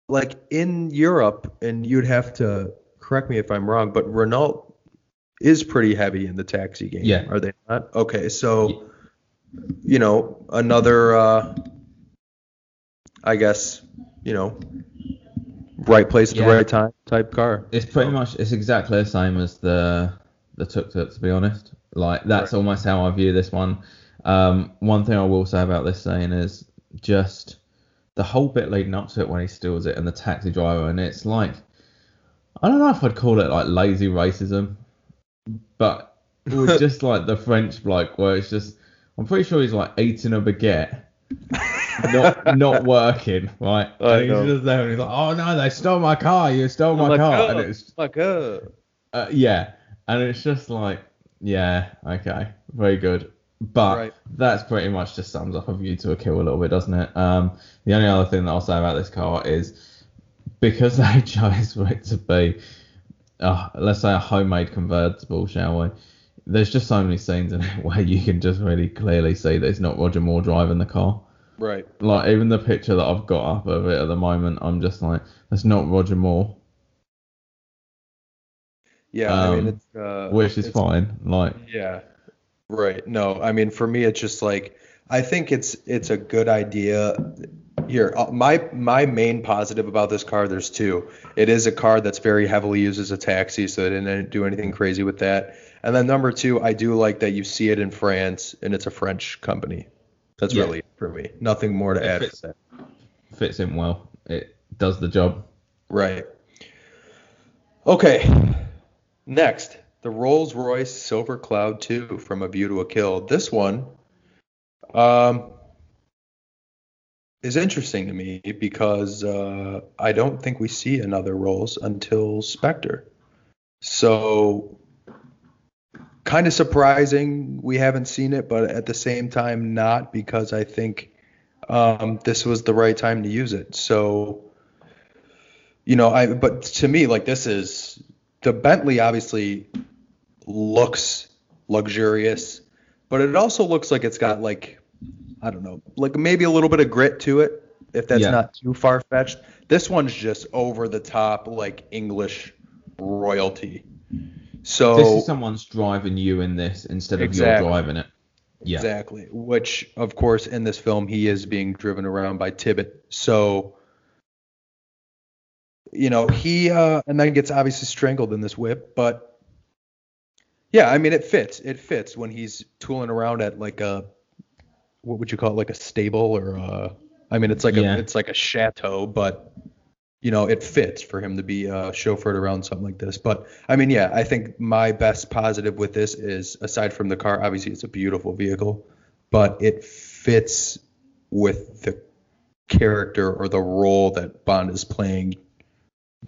like in Europe, and you'd have to correct me if I'm wrong, but Renault is pretty heavy in the taxi game. Yeah. Are they not? Okay, so you know, another uh I guess, you know, right place at Yeah. the right time type car. It's pretty much it's exactly the same as the the tuk tuk to be honest. Like that's Right. almost how I view this one. Um, one thing I will say about this scene is just the whole bit leading up to it when he steals it and the taxi driver and it's like I don't know if I'd call it like lazy racism, but it was just like the French bloke where it's just I'm pretty sure he's like eating a baguette. not not working, right? I and he's just there and he's like, Oh no, they stole my car, you stole my car and it's my God. uh, yeah, and it's just like, yeah, okay, very good. But Right. that's pretty much just sums up a view to a kill a little bit, doesn't it? Um, the only other thing that I'll say about this car is because they chose for it to be, uh, let's say, a homemade convertible, shall we? There's just so many scenes in it where you can just really clearly see that it's not Roger Moore driving the car. Right. Like even the picture that I've got up of it at the moment, I'm just like, that's not Roger Moore. Yeah, I mean Um, it's uh, which is it's- fine. Like, Yeah. Right. No, I mean for me it's just like I think it's it's a good idea. Here, uh, my my main positive about this car, there's two. It is a car that's very heavily used as a taxi, so they didn't do anything crazy with that. And then number two, I do like that you see it in France and it's a French company. That's Yeah. really it for me. Nothing more to It add fits. to that. fits in well. It does the job. Right. Okay. Next, the Rolls Royce Silver Cloud 2 from A View to a Kill. This one um, is interesting to me because uh, I don't think we see another Rolls until Spectre. So, kind of surprising we haven't seen it, but at the same time, not because I think um, this was the right time to use it. So, you know, I but to me, like this is the Bentley obviously looks luxurious, but it also looks like it's got like I don't know, like maybe a little bit of grit to it, if that's Yeah. not too far fetched. This one's just over the top, like English royalty. So this is someone's driving you in this instead of Exactly. you're driving it. Yeah. Exactly. Which, of course, in this film, he is being driven around by Tibbett. So, you know, he uh, and then gets obviously strangled in this whip. But yeah, I mean, it fits. It fits when he's tooling around at like a what would you call it, like a stable or a, I mean, it's like Yeah. a it's like a chateau, but you know, it fits for him to be uh, chauffeured around something like this. But I mean, yeah, I think my best positive with this is aside from the car, obviously it's a beautiful vehicle, but it fits with the character or the role that Bond is playing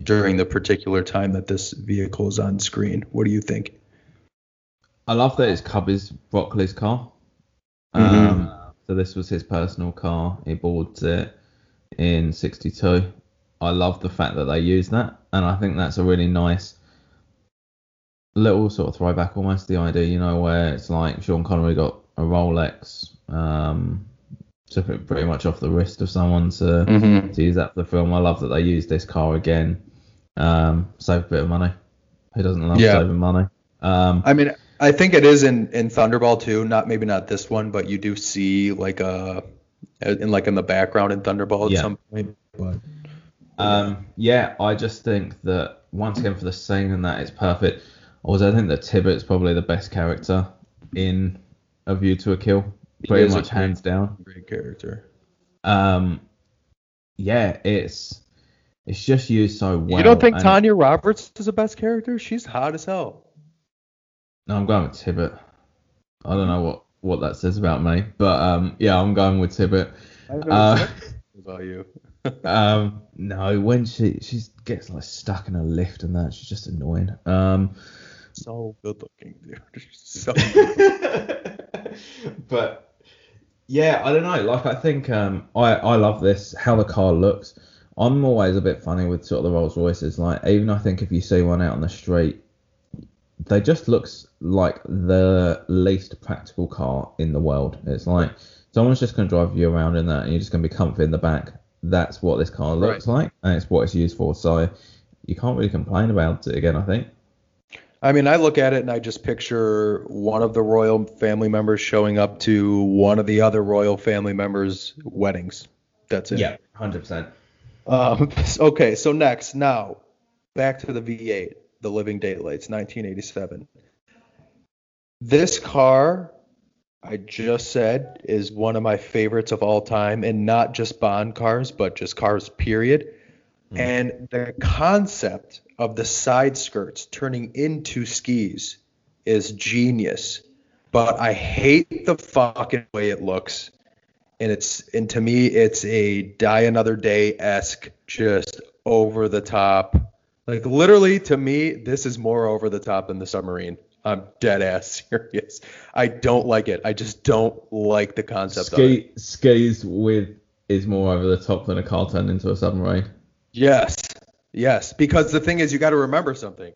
during the particular time that this vehicle is on screen. What do you think? I love that it's Cubby's Broccoli's car. Mhm. Um, so this was his personal car. He bought it in '62. I love the fact that they use that, and I think that's a really nice little sort of throwback, almost the idea, you know, where it's like Sean Connery got a Rolex, um, took it pretty much off the wrist of someone to Mm-hmm. to use that for the film. I love that they used this car again. Um, save a bit of money. Who doesn't love Yeah. saving money? Um, I mean, I think it is in in Thunderball too. Not maybe not this one, but you do see like a in like in the background in Thunderball at Yeah. some point. But Um, yeah, I just think that once again for the scene and that it's perfect. Also, I think that Tibbett's probably the best character in A View to a Kill, pretty is a much great- hands down. great character. Um, yeah, it's it's just used so well. you don't think and- Tanya Roberts is the best character? She's hot as hell. No, I'm going with Tibbett. I don't know what what that says about me, but um, yeah, I'm going with Tibbett. I don't Uh, know about you. Um, no, when she she gets like stuck in a lift and that, she's just annoying. Um. so good looking, dude. so good. but yeah, I don't know. Like I think um, I I love this how the car looks. I'm always a bit funny with sort of the Rolls Royces. Like even I think if you see one out on the street, they just looks like the least practical car in the world. It's like someone's just gonna drive you around in that, and you're just gonna be comfy in the back. That's what this car looks like, and it's what it's used for. So you can't really complain about it again. I think. I mean, I look at it and I just picture one of the royal family members showing up to one of the other royal family members' weddings. That's it. Yeah, hundred percent. Um, okay, so next, now back to the V8, the Living Daylights, 1987. This car, I just said, is one of my favorites of all time, and not just Bond cars, but just cars, period. Hmm. And the concept of the side skirts turning into skis is genius. But I hate the fucking way it looks and it's and to me it's a die another day esque just over the top like literally to me this is more over the top than the submarine i'm dead ass serious. I don't like it. I just don't like the concept of it. Ski skis with is more over the top than a car turned into a submarine. yes. Yes. Because the thing is you got to remember something.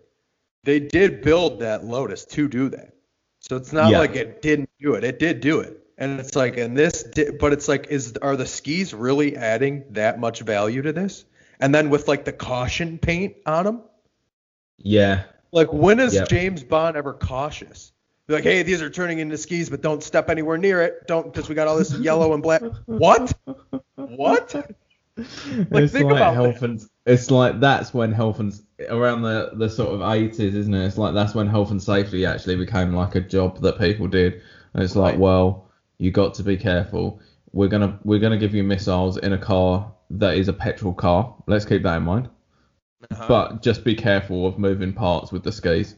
They did build that lotus to do that. So it's not Yeah. like it didn't do it. It did do it. And it's like and this di- but it's like is are the skis really adding that much value to this? And then with like the caution paint on them Yeah, Like when is Yep. James Bond ever cautious? Be like, hey, these are turning into skis, but don't step anywhere near it. Don't because we got all this yellow and black. What? What? Like, it's think like about health and it's like that's when health and around the the sort of 80s, isn't it? It's like that's when health and safety actually became like a job that people did. And it's like, Right. well, you got to be careful. We're gonna we're gonna give you missiles in a car that is a petrol car. Let's keep that in mind. Uh-huh. But just be careful of moving parts with the skis.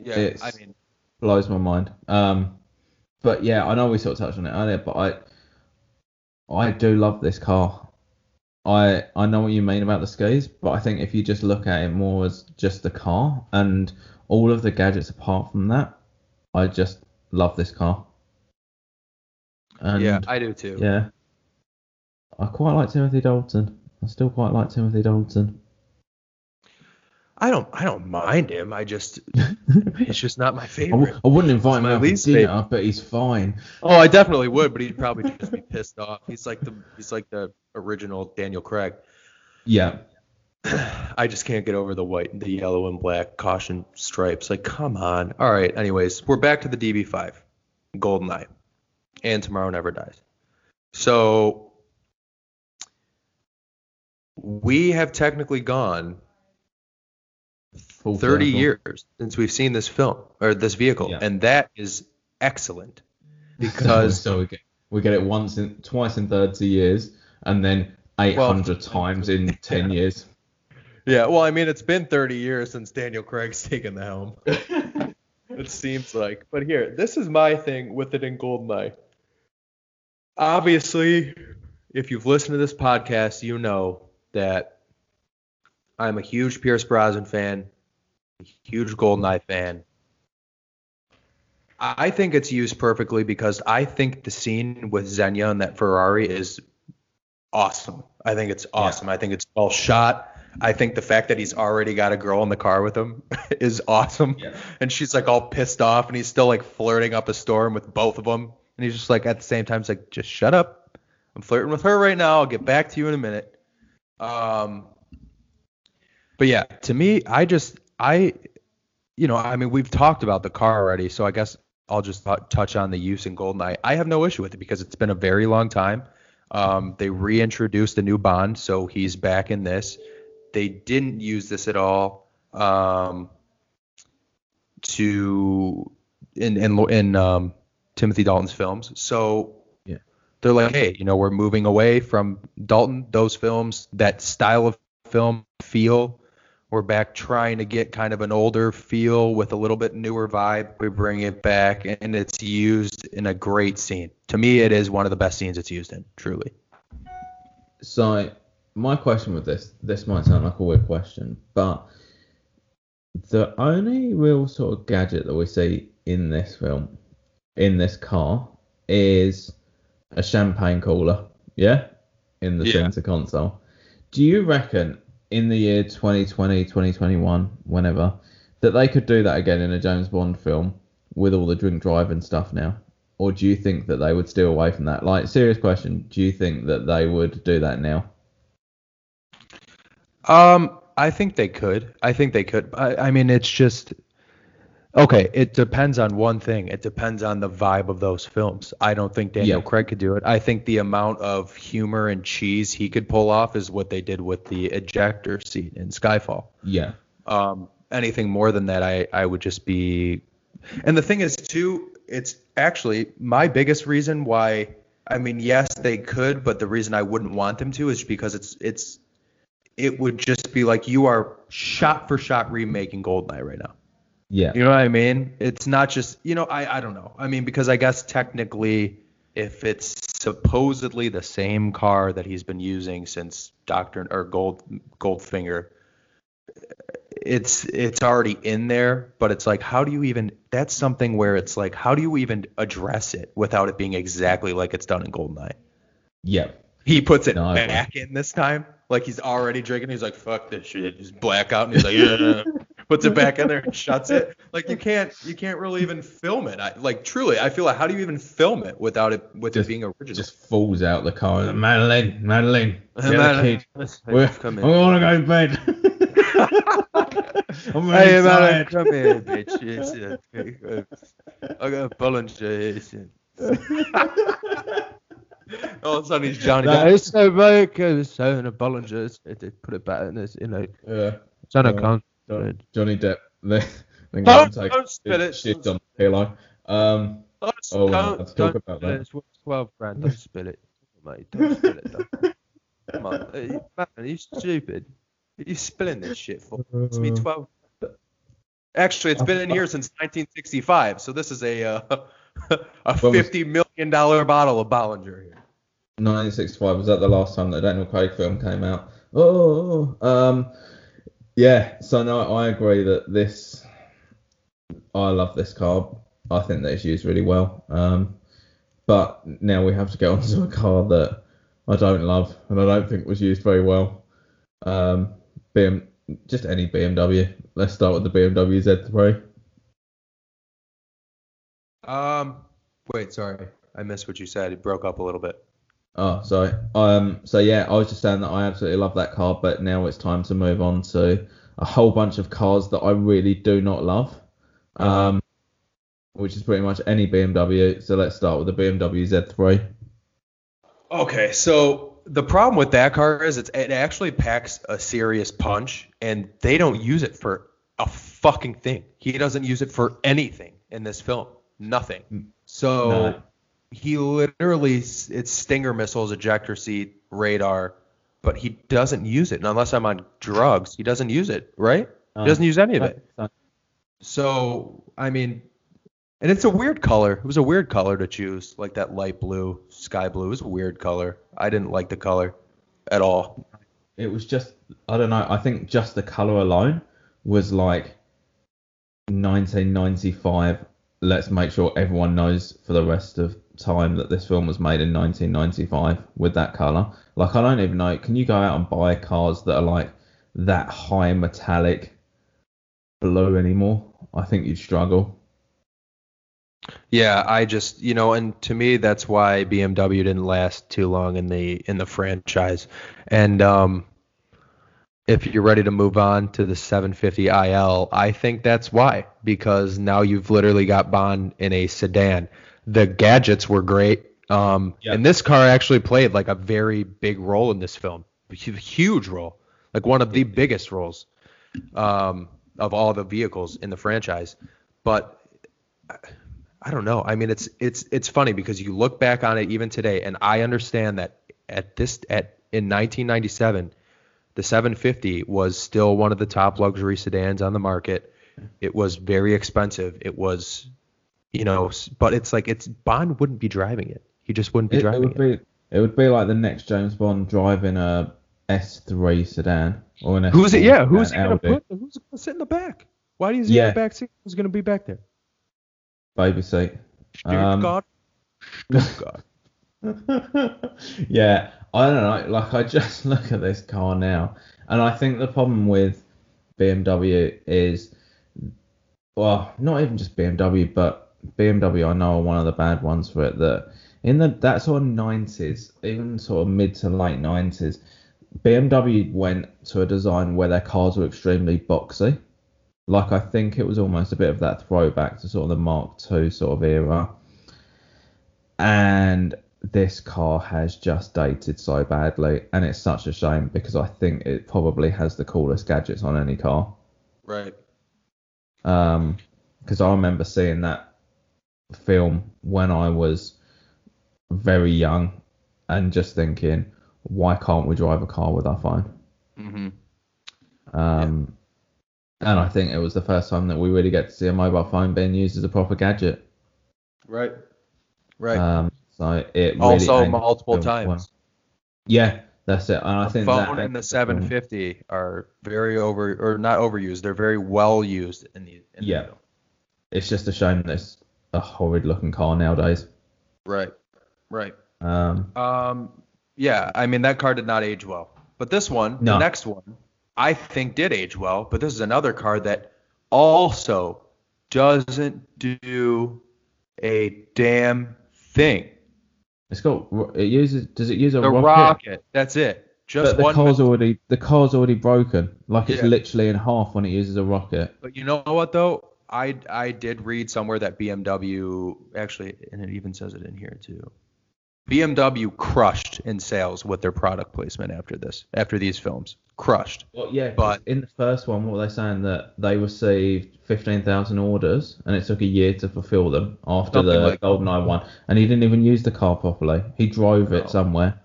yeah, it's- I mean, blows my mind. Um, but yeah, I know we sort of touched on it earlier, but I I do love this car. I I know what you mean about the skis, but I think if you just look at it more as just the car and all of the gadgets apart from that, I just love this car. And yeah, I do too. yeah. I quite like Timothy Dalton. I still quite like Timothy Dalton. I don't, I don't mind him. I just, it's just not my favorite. w- I wouldn't invite him my out for dinner, favorite. but he's fine. Oh, I definitely would, but he'd probably just be pissed off. He's like the, he's like the original Daniel Craig. Yeah. I just can't get over the white, the yellow and black caution stripes. Like, come on. All right. Anyways, we're back to the DB5, Goldeneye, and Tomorrow Never Dies. So we have technically gone Full 30 circle. years since we've seen this film or this vehicle, Yeah. and that is excellent because so we get we get it once in twice in 30 years and then 800 times in 10 years Yeah, well, I mean, it's been 30 years since Daniel Craig's taken the helm. it seems like. But here, this is my thing with it in Goldeneye. Obviously, if you've listened to this podcast, you know that I'm a huge Pierce Brosnan fan, a huge Goldeneye fan. I think it's used perfectly because I think the scene with Xenia and that Ferrari is awesome. I think it's awesome. I think it's well shot. I think the fact that he's already got a girl in the car with him is awesome. Yeah. And she's like all pissed off and he's still like flirting up a storm with both of them. And he's just like at the same time, he's like, just shut up. I'm flirting with her right now. I'll get back to you in a minute. Um, but yeah, to me, I just, I, you know, I mean, we've talked about the car already, so I guess I'll just tou- touch on the use in Goldeneye. I have no issue with it because it's been a very long time. Um, they reintroduced a new Bond, so he's back in this. They didn't use this at all um, to in in in um, Timothy Dalton's films. So Yeah. they're like, hey, you know, we're moving away from Dalton, those films, that style of film feel. We're back trying to get kind of an older feel with a little bit newer vibe. We bring it back, and it's used in a great scene. To me, it is one of the best scenes it's used in, truly. so my question with this this might sound like a weird question but the only real sort of gadget that we see in this film in this car is a champagne cooler yeah in the Yeah. center console do you reckon in the year 2020 2021 whenever that they could do that again in a james bond film with all the drink driving stuff now or do you think that they would steer away from that like serious question do you think that they would do that now Um, I think they could. I think they could. I, I mean, it's just okay. It depends on one thing. It depends on the vibe of those films. I don't think Daniel Yeah. Craig could do it. I think the amount of humor and cheese he could pull off is what they did with the ejector seat in Skyfall. yeah Um, anything more than that, I, I would just be. And the thing is, too, it's actually my biggest reason why. I mean, yes, they could, but the reason I wouldn't want them to is because it's it's it would just be like you are shot for shot remaking Goldeneye right now. Yeah You know what I mean? It's not just you know I I don't know. I mean because I guess technically if it's supposedly the same car that he's been using since Doctor or Gold Goldfinger, it's it's already in there. But it's like how do you even? That's something where it's like how do you even address it without it being exactly like it's done in Goldeneye? yeah He puts it No, back in this time. Like he's already drinking. He's like, fuck this shit. He's blackout and he's like, yeah. Puts it back in there and shuts it. Like you can't you can't really even film it. I, like truly, I feel like how do you even film it without it with Just- it being original? just falls out the car Madeleine Madeleine get Madeleine, key. We're, come I in. want to go to bed I'm Hey, really man, tired. come here, bitch. Yes, uh, I got a Bollinger. Yes. All of a sudden he's Johnny That- Depp. It's so big, it's so in a Bollinger. They put it back in this, you know, Yeah. it's on a Yeah. con. Johnny Depp. Then then Don't- go and take don't spill it. shit on the pillow. Um, Don't, Oh, don't, have to talk about that. It's worth 12 grand. Don't spill it. Mate, don't spill it. Don't. Come on. Uh, you- Man, are you stupid? Are you spilling this shit for? It's me 12. Actually, it's been in here since 1965, so this is a uh, a 50 million dollar bottle of Bollinger here. 1965 was that the last time that Daniel Craig film came out? Oh, um, yeah. So no, I agree that this. I love this car. I think that it's used really well. Um, but now we have to get onto a car that I don't love and I don't think was used very well. Um, BM, just any BMW. Let's start with the BMW Z3. Um, wait, sorry, I missed what you said. It broke up a little bit. Oh, sorry. Um, so yeah, I was just saying that I absolutely love that car, but now it's time to move on to a whole bunch of cars that I really do not love. Um, which is pretty much any BMW. So let's start with the BMW Z3. Okay, so the problem with that car is it's, it actually packs a serious punch, and they don't use it for a fucking thing. He doesn't use it for anything in this film. Nothing. So No. He literally it's Stinger missiles, ejector seat, radar, but he doesn't use it. And unless I'm on drugs, he doesn't use it, right? He doesn't uh, use any of it. So I mean, and it's a weird color. It was a weird color to choose, like that light blue, sky blue. It was a weird color. I didn't like the color at all. It was just I don't know. I think just the color alone was like 1995. Let's make sure everyone knows for the rest of time that this film was made in 1995 with that color. Like I don't even know. Can you go out and buy cars that are like that high metallic blue anymore? I think you'd struggle. Yeah, I just you know, and to me that's why BMW didn't last too long in the in the franchise. And um, if you're ready to move on to the 750 IL, I think that's why because now you've literally got Bond in a sedan. The gadgets were great. Um, Yeah. and this car actually played like a very big role in this film, a huge role, like one of the biggest roles um, of all the vehicles in the franchise. But I don't know. I mean, it's it's it's funny because you look back on it even today, and I understand that at this at in 1997, the 750 was still one of the top luxury sedans on the market. It was very expensive. It was, you know, but it's like it's Bond wouldn't be driving it. He just wouldn't be It, it driving would it. be it would be like the next James Bond driving a S3 sedan or an Who's it? S4 Yeah, who's he gonna Audi. put? Who's gonna sit in the back? Why does he Yeah. in the back seat? Who's gonna be back there? baby seat? Um, God. God. yeah, I don't know. Like I just look at this car now, and I think the problem with BMW is, well, not even just BMW, but BMW I know are one of the bad ones for it. That in the that sort of 90s, even sort of mid to late 90s, BMW went to a design where their cars were extremely boxy. Like I think it was almost a bit of that throwback to sort of the Mark II sort of era. And this car has just dated so badly, and it's such a shame because I think it probably has the coolest gadgets on any car. Right. Um, because I remember seeing that film when I was very young, and just thinking, why can't we drive a car with our phone? Mm-hmm. Um, and I think it was the first time that we really get to see a mobile phone being used as a proper gadget. Right. Right. Um, so it really also multiple film well. times. Yeah, that's it. And I the think phone that and the 750 are very over or not overused. They're very well used in the. In Yeah. The it's just a shame that it's a horrid looking car nowadays. right. Right. Um, Um. Yeah. I mean that car did not age well, but this one, No. the next one, I think did age well. But this is another car that also doesn't do a damn thing. it's got it uses does it use a The rocket? rocket. That's it. Just but the car's already the car's already broken. Like it's Yeah. literally in half when it uses a rocket. But you know what though? I I did read somewhere that BMW actually, and it even says it in here too. BMW crushed in sales with their product placement after this, after these films, crushed. Well, yeah, But- in the first one, what were they saying that they received fifteen thousand orders and it took a year to fulfill them after the like. GoldenEye one, and he didn't even use the car properly. He drove No. it somewhere.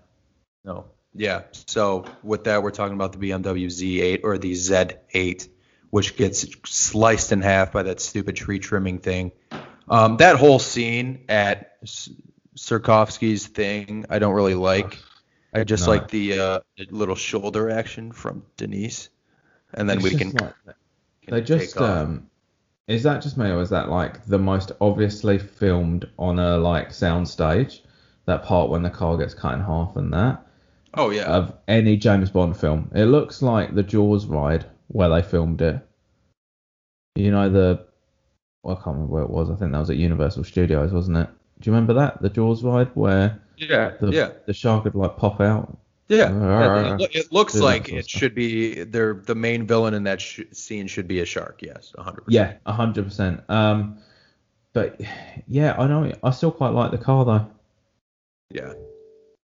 No. Yeah. So with that, we're talking about the BMW Z8 or the Z8, which gets sliced in half by that stupid tree trimming thing. Um, that whole scene at Zukovsky's thing, I don't really like. I just No. like the uh, little shoulder action from Denise, and then It's we can. like- can they just um, is that just me or is that like the most obviously filmed on a like sound stage? That part when the car gets cut in half and that. Oh yeah. of any James Bond film. It looks like the Jaws ride where they filmed it. You know the well, I can't remember where it was. I think that was at Universal Studios, wasn't it? Do you remember that the Jaws ride where yeah. the yeah. the shark would like pop out? Yeah. Uh, it, it looks like it should be. They're the main villain in that sh- scene should be a shark. Yes, 100. Yeah, hundred percent. Um, but yeah, I know. I still quite like the car though, Yeah.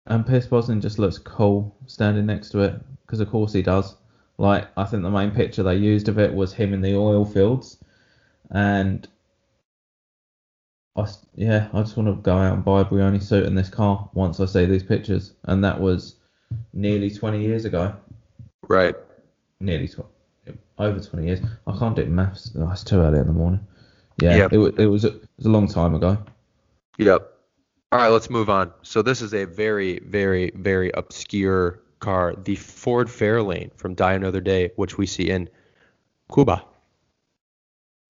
and Pierce Brosnan just looks cool standing next to it because of course he does. Like I think the main picture they used of it was him in the oil fields, and I yeah I just want to go out and buy a Brioni suit in this car once I see these pictures, and that was nearly 20 years ago. Right. Nearly tw- over 20 years. I can't do maths. That's too early in the morning. Yeah, Yep. it, it was a, it was a long time ago. Yep. All right, let's move on. So this is a very, very, very obscure car, the Ford Fairlane from Die Another Day, which we see in Cuba.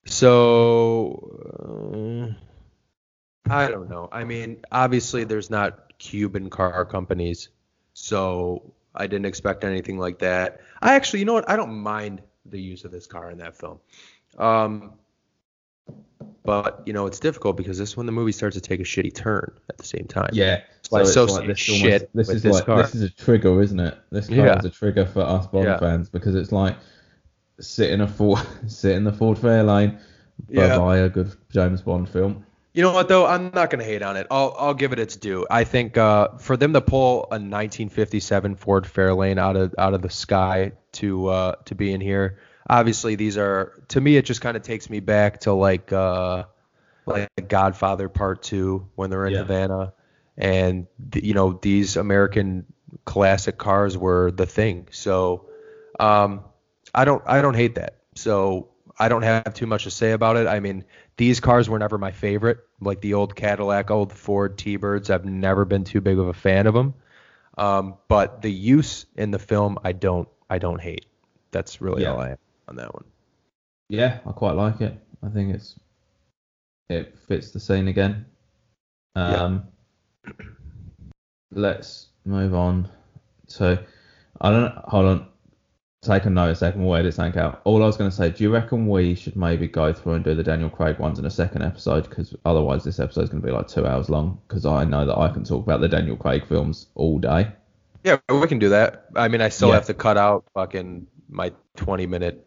So uh, I don't know. I mean, obviously there's not Cuban car companies, so I didn't expect anything like that. I actually, you know what? I don't mind the use of this car in that film. Um, but you know it's difficult because this is when the movie starts to take a shitty turn at the same time. Yeah. It's associate this shit this with is this like car. this is a trigger, isn't it? This car Yeah. is a trigger for us Bond Yeah. fans because it's like sit in a Ford, sit in the Ford Fairlane, Yeah. buy a good James Bond film. You know what though? I'm not gonna hate on it. I'll I'll give it its due. I think uh, for them to pull a 1957 Ford Fairlane out of out of the sky to uh, to be in here, obviously these are to me it just kind of takes me back to like uh, like Godfather Part Two when they're in Yeah. Havana, and you know these American classic cars were the thing. So um, I don't I don't hate that. So I don't have too much to say about it. I mean, these cars were never my favorite. Like the old Cadillac, old Ford T-Birds, I've never been too big of a fan of them. Um, but the use in the film, I don't I don't hate. That's really Yeah. all I have on that one. Yeah, I quite like it. I think it's it fits the scene again. Yeah. Let's move on. So I don't hold on. Take a note a second. We'll edit something out. All I was going to say, do you reckon we should maybe go through and do the Daniel Craig ones in a second episode? Because otherwise, this episode is going to be like two hours long. Because I know that I can talk about the Daniel Craig films all day. Yeah, we can do that. I mean, I still Yeah. have to cut out fucking my 20 minute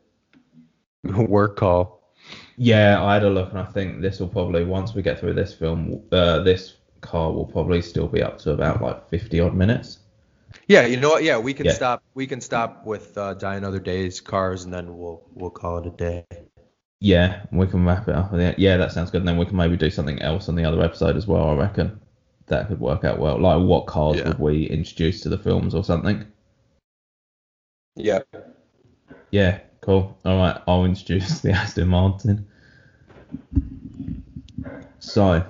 work call. Yeah, I had a look, and I think this will probably once we get through this film, uh, this car will probably still be up to about like 50 odd minutes. Yeah, you know what? Yeah, we can Yeah. stop. We can stop with uh, Die Another Day's cars, and then we'll we'll call it a day. Yeah, we can wrap it up. Yeah, that sounds good. And then we can maybe do something else on the other episode as well. I reckon that could work out well. Like, what cars Yeah. would we introduce to the films or something? Yeah. Yeah, cool. All right, I'll introduce the Aston Martin. So,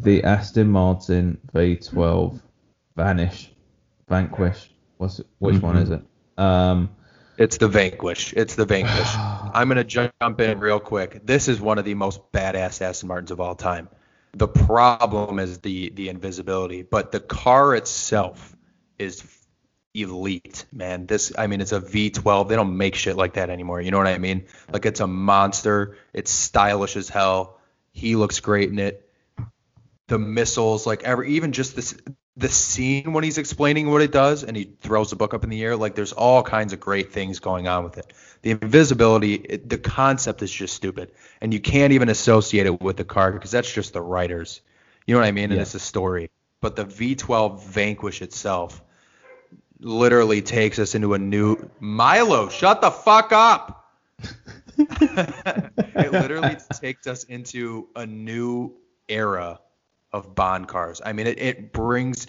the Aston Martin V12 Vanish, Vanquish. What's it, which one Mhm. is it? Um, It's the Vanquish. It's the Vanquish. I'm gonna jump in real quick. This is one of the most badass Aston Martins of all time. The problem is the the invisibility, but the car itself is elite, man. This, I mean, it's a V12. They don't make shit like that anymore. You know what I mean? Like it's a monster. It's stylish as hell. He looks great in it. The missiles, like every, even just this, the scene when he's explaining what it does and he throws the book up in the air, like there's all kinds of great things going on with it. The invisibility, it, the concept is just stupid, and you can't even associate it with the car because that's just the writers. You know what I mean? And Yeah. it's a story. But the V12 Vanquish itself literally takes us into a new Milo. Shut the fuck up. it literally takes us into a new era of Bond cars. I mean, it, it brings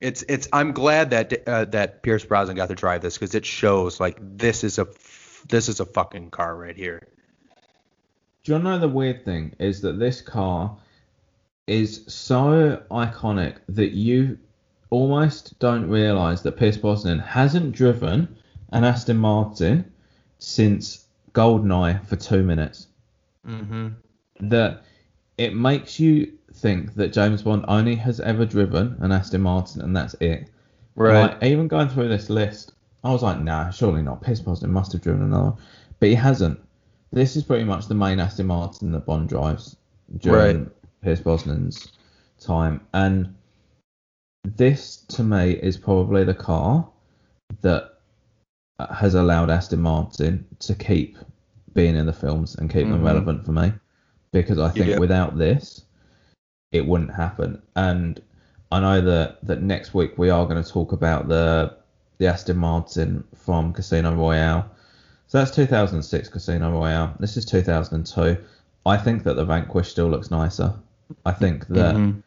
it's it's. I'm glad that uh, that Pierce Brosnan got to drive this because it shows like this is a this is a fucking car right here. Do you know the weird thing is that this car is so iconic that you almost don't realize that Pierce Brosnan hasn't driven an Aston Martin since Goldeneye for two minutes. Mm-hmm. That it makes you think that James Bond only has ever driven an Aston Martin and that's it. Right. Like, even going through this list, I was like, nah, surely not. Pierce Brosnan must have driven another, one. but he hasn't. This is pretty much the main Aston Martin that Bond drives during Right. Pierce Brosnan's time, and this to me is probably the car that has allowed Aston Martin to keep being in the films and keep them Mhm. relevant for me, because I think Yeah. without this, it wouldn't happen. And I know that, that next week we are going to talk about the the Aston Martin from Casino Royale. So that's 2006 Casino Royale. This is 2002. I think that the Vanquish still looks nicer. I think that Mhm.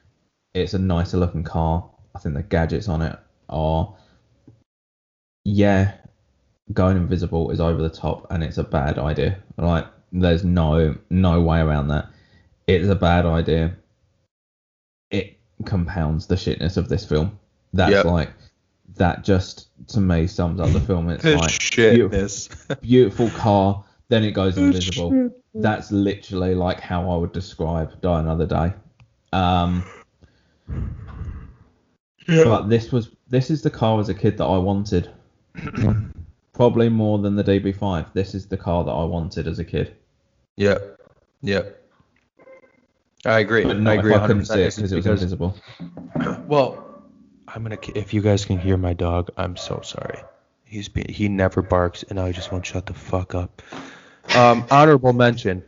it's a nicer looking car. I think the gadgets on it are, yeah, going invisible is over the top and it's a bad idea. Like, there's no no way around that. It's a bad idea. It compounds the shitness of this film. That's Yep. like that just to me sums up the film. It's like Shit, beautiful, this. beautiful car, then it goes invisible. That's literally like how I would describe Die Another Day. Um, but this was this is the car as a kid that I wanted. Probably more than the DB5. This is the car that I wanted as a kid. Yep. Yep. I agree. But I agree I couldn't 100% see it because it was invisible. Well, I'm gonna. If you guys can hear my dog, I'm so sorry. He's be, he never barks, and I just won't shut the fuck up. Um, honorable mention.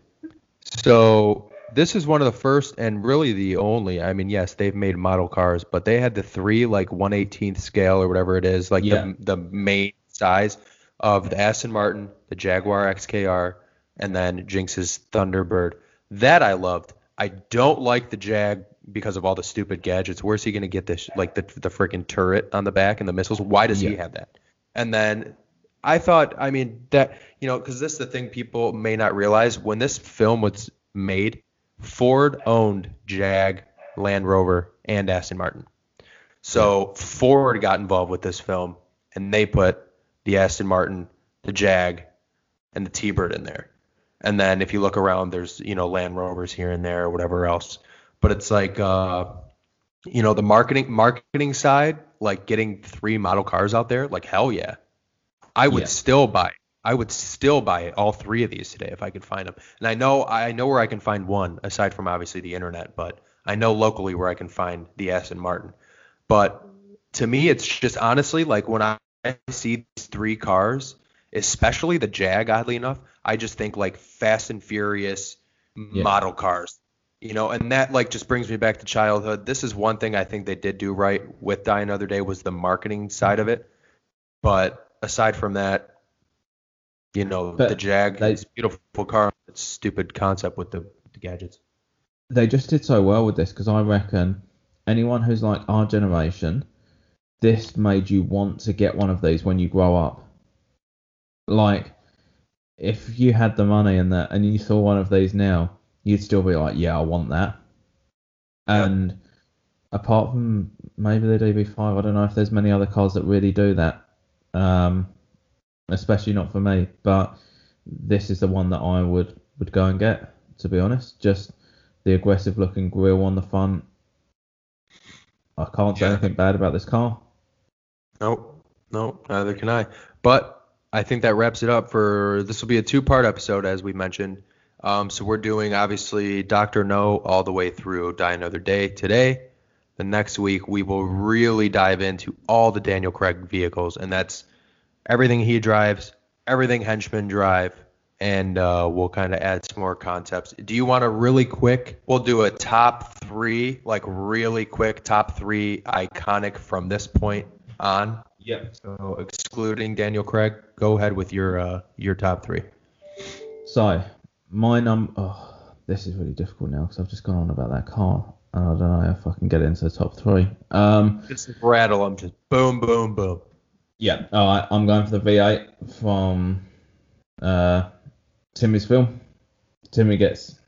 So this is one of the first and really the only. I mean, yes, they've made model cars, but they had the three like 118th scale or whatever it is, like Yeah. the the main size of the Aston Martin, the Jaguar XKR, and then Jinx's Thunderbird. That I loved. I don't like the Jag because of all the stupid gadgets. Where's he gonna get this? Like the the freaking turret on the back and the missiles. Why does he have that? And then I thought, I mean, that you know, because this is the thing people may not realize when this film was made, Ford owned Jag, Land Rover, and Aston Martin. So Ford got involved with this film, and they put the Aston Martin, the Jag, and the T-Bird in there. And then if you look around, there's you know Land Rovers here and there, or whatever else. But it's like, uh, you know, the marketing marketing side, like getting three model cars out there, like hell yeah, I would Yeah. still buy. I would still buy all three of these today if I could find them. And I know I know where I can find one aside from obviously the internet, but I know locally where I can find the Aston Martin. But to me, it's just honestly like when I see these three cars, especially the Jag, oddly enough, I just think like Fast and Furious Yeah. model cars. You know, and that like just brings me back to childhood. This is one thing I think they did do right with Die Another Day was the marketing side of it. But aside from that, you know, But the Jag they- is beautiful car. It's stupid concept with the, the gadgets. they just did so well with this because I reckon anyone who's like our generation, this made you want to get one of these when you grow up. Like, if you had the money and that, and you saw one of these now, you'd still be like, yeah, I want that. Yeah. And apart from maybe the DB5, I don't know if there's many other cars that really do that. Um, especially not for me, but this is the one that I would would go and get. To be honest, just the aggressive looking grille on the front. I can't say anything bad about this car. Nope, nope, neither can I. But I think that wraps it up for this will be a two-part episode as we mentioned. Um, so we're doing obviously Doctor No all the way through Die Another Day today. the next week we will really dive into all the Daniel Craig vehicles, and that's everything he drives, everything henchmen drive, and uh, we'll kind of add some more concepts. Do you want a really quick? We'll do a top three, like really quick top three iconic from this point on. Yep. So excluding Daniel Craig, go ahead with your uh, your top three. So my num. Oh, this is really difficult now because I've just gone on about that car. And I don't know if I can get into the top three. Um, Just rattle them, just boom, boom, boom. yeah. All right. I'm going for the V8 from uh, Timmy's film. Timmy gets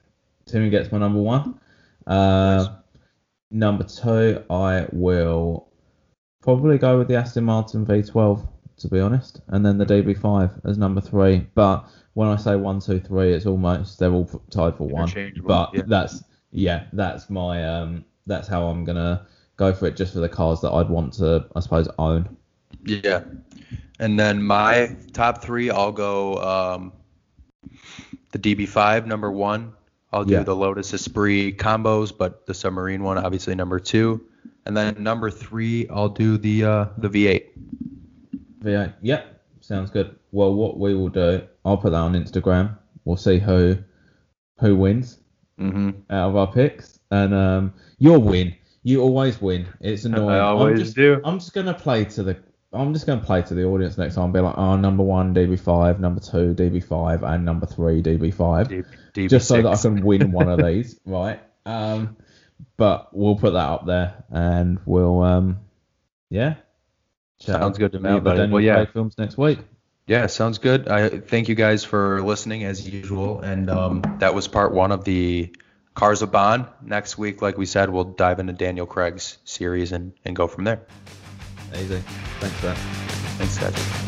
Timmy gets my number one. Uh, Nice. Number two, I will probably go with the Aston Martin V12 to be honest, and then the DB5 as number three. But when I say one, two, three, it's almost they're all tied for one. But yeah. that's yeah, that's my um, that's how I'm gonna go for it, just for the cars that I'd want to, I suppose, own. Yeah. And then my top three, I'll go um, the DB5 number one. I'll do Yeah. the Lotus Esprit combos, but the submarine one obviously number two. And then number three, I'll do the uh, the V8. V8. Yep, sounds good. Well, what we will do, I'll put that on Instagram. We'll see who who wins Mm-hmm. out of our picks, and um, you'll win. You always win. It's annoying. I I'm just, do. I'm just gonna play to the. I'm just gonna play to the audience next time. and Be like, oh, number one DB5, number two DB5, and number three DB5, DB6. just so that I can win one of these, right? Um, but we'll put that up there, and we'll um, yeah. chat Sounds good to me, about the buddy. Daniel Well, yeah. Craig films next week. Yeah, sounds good. I thank you guys for listening as usual. And um, that was part one of the Cars of Bond. Next week, like we said, we'll dive into Daniel Craig's series and, and go from there. Easy. Thanks for that. Thanks, guys.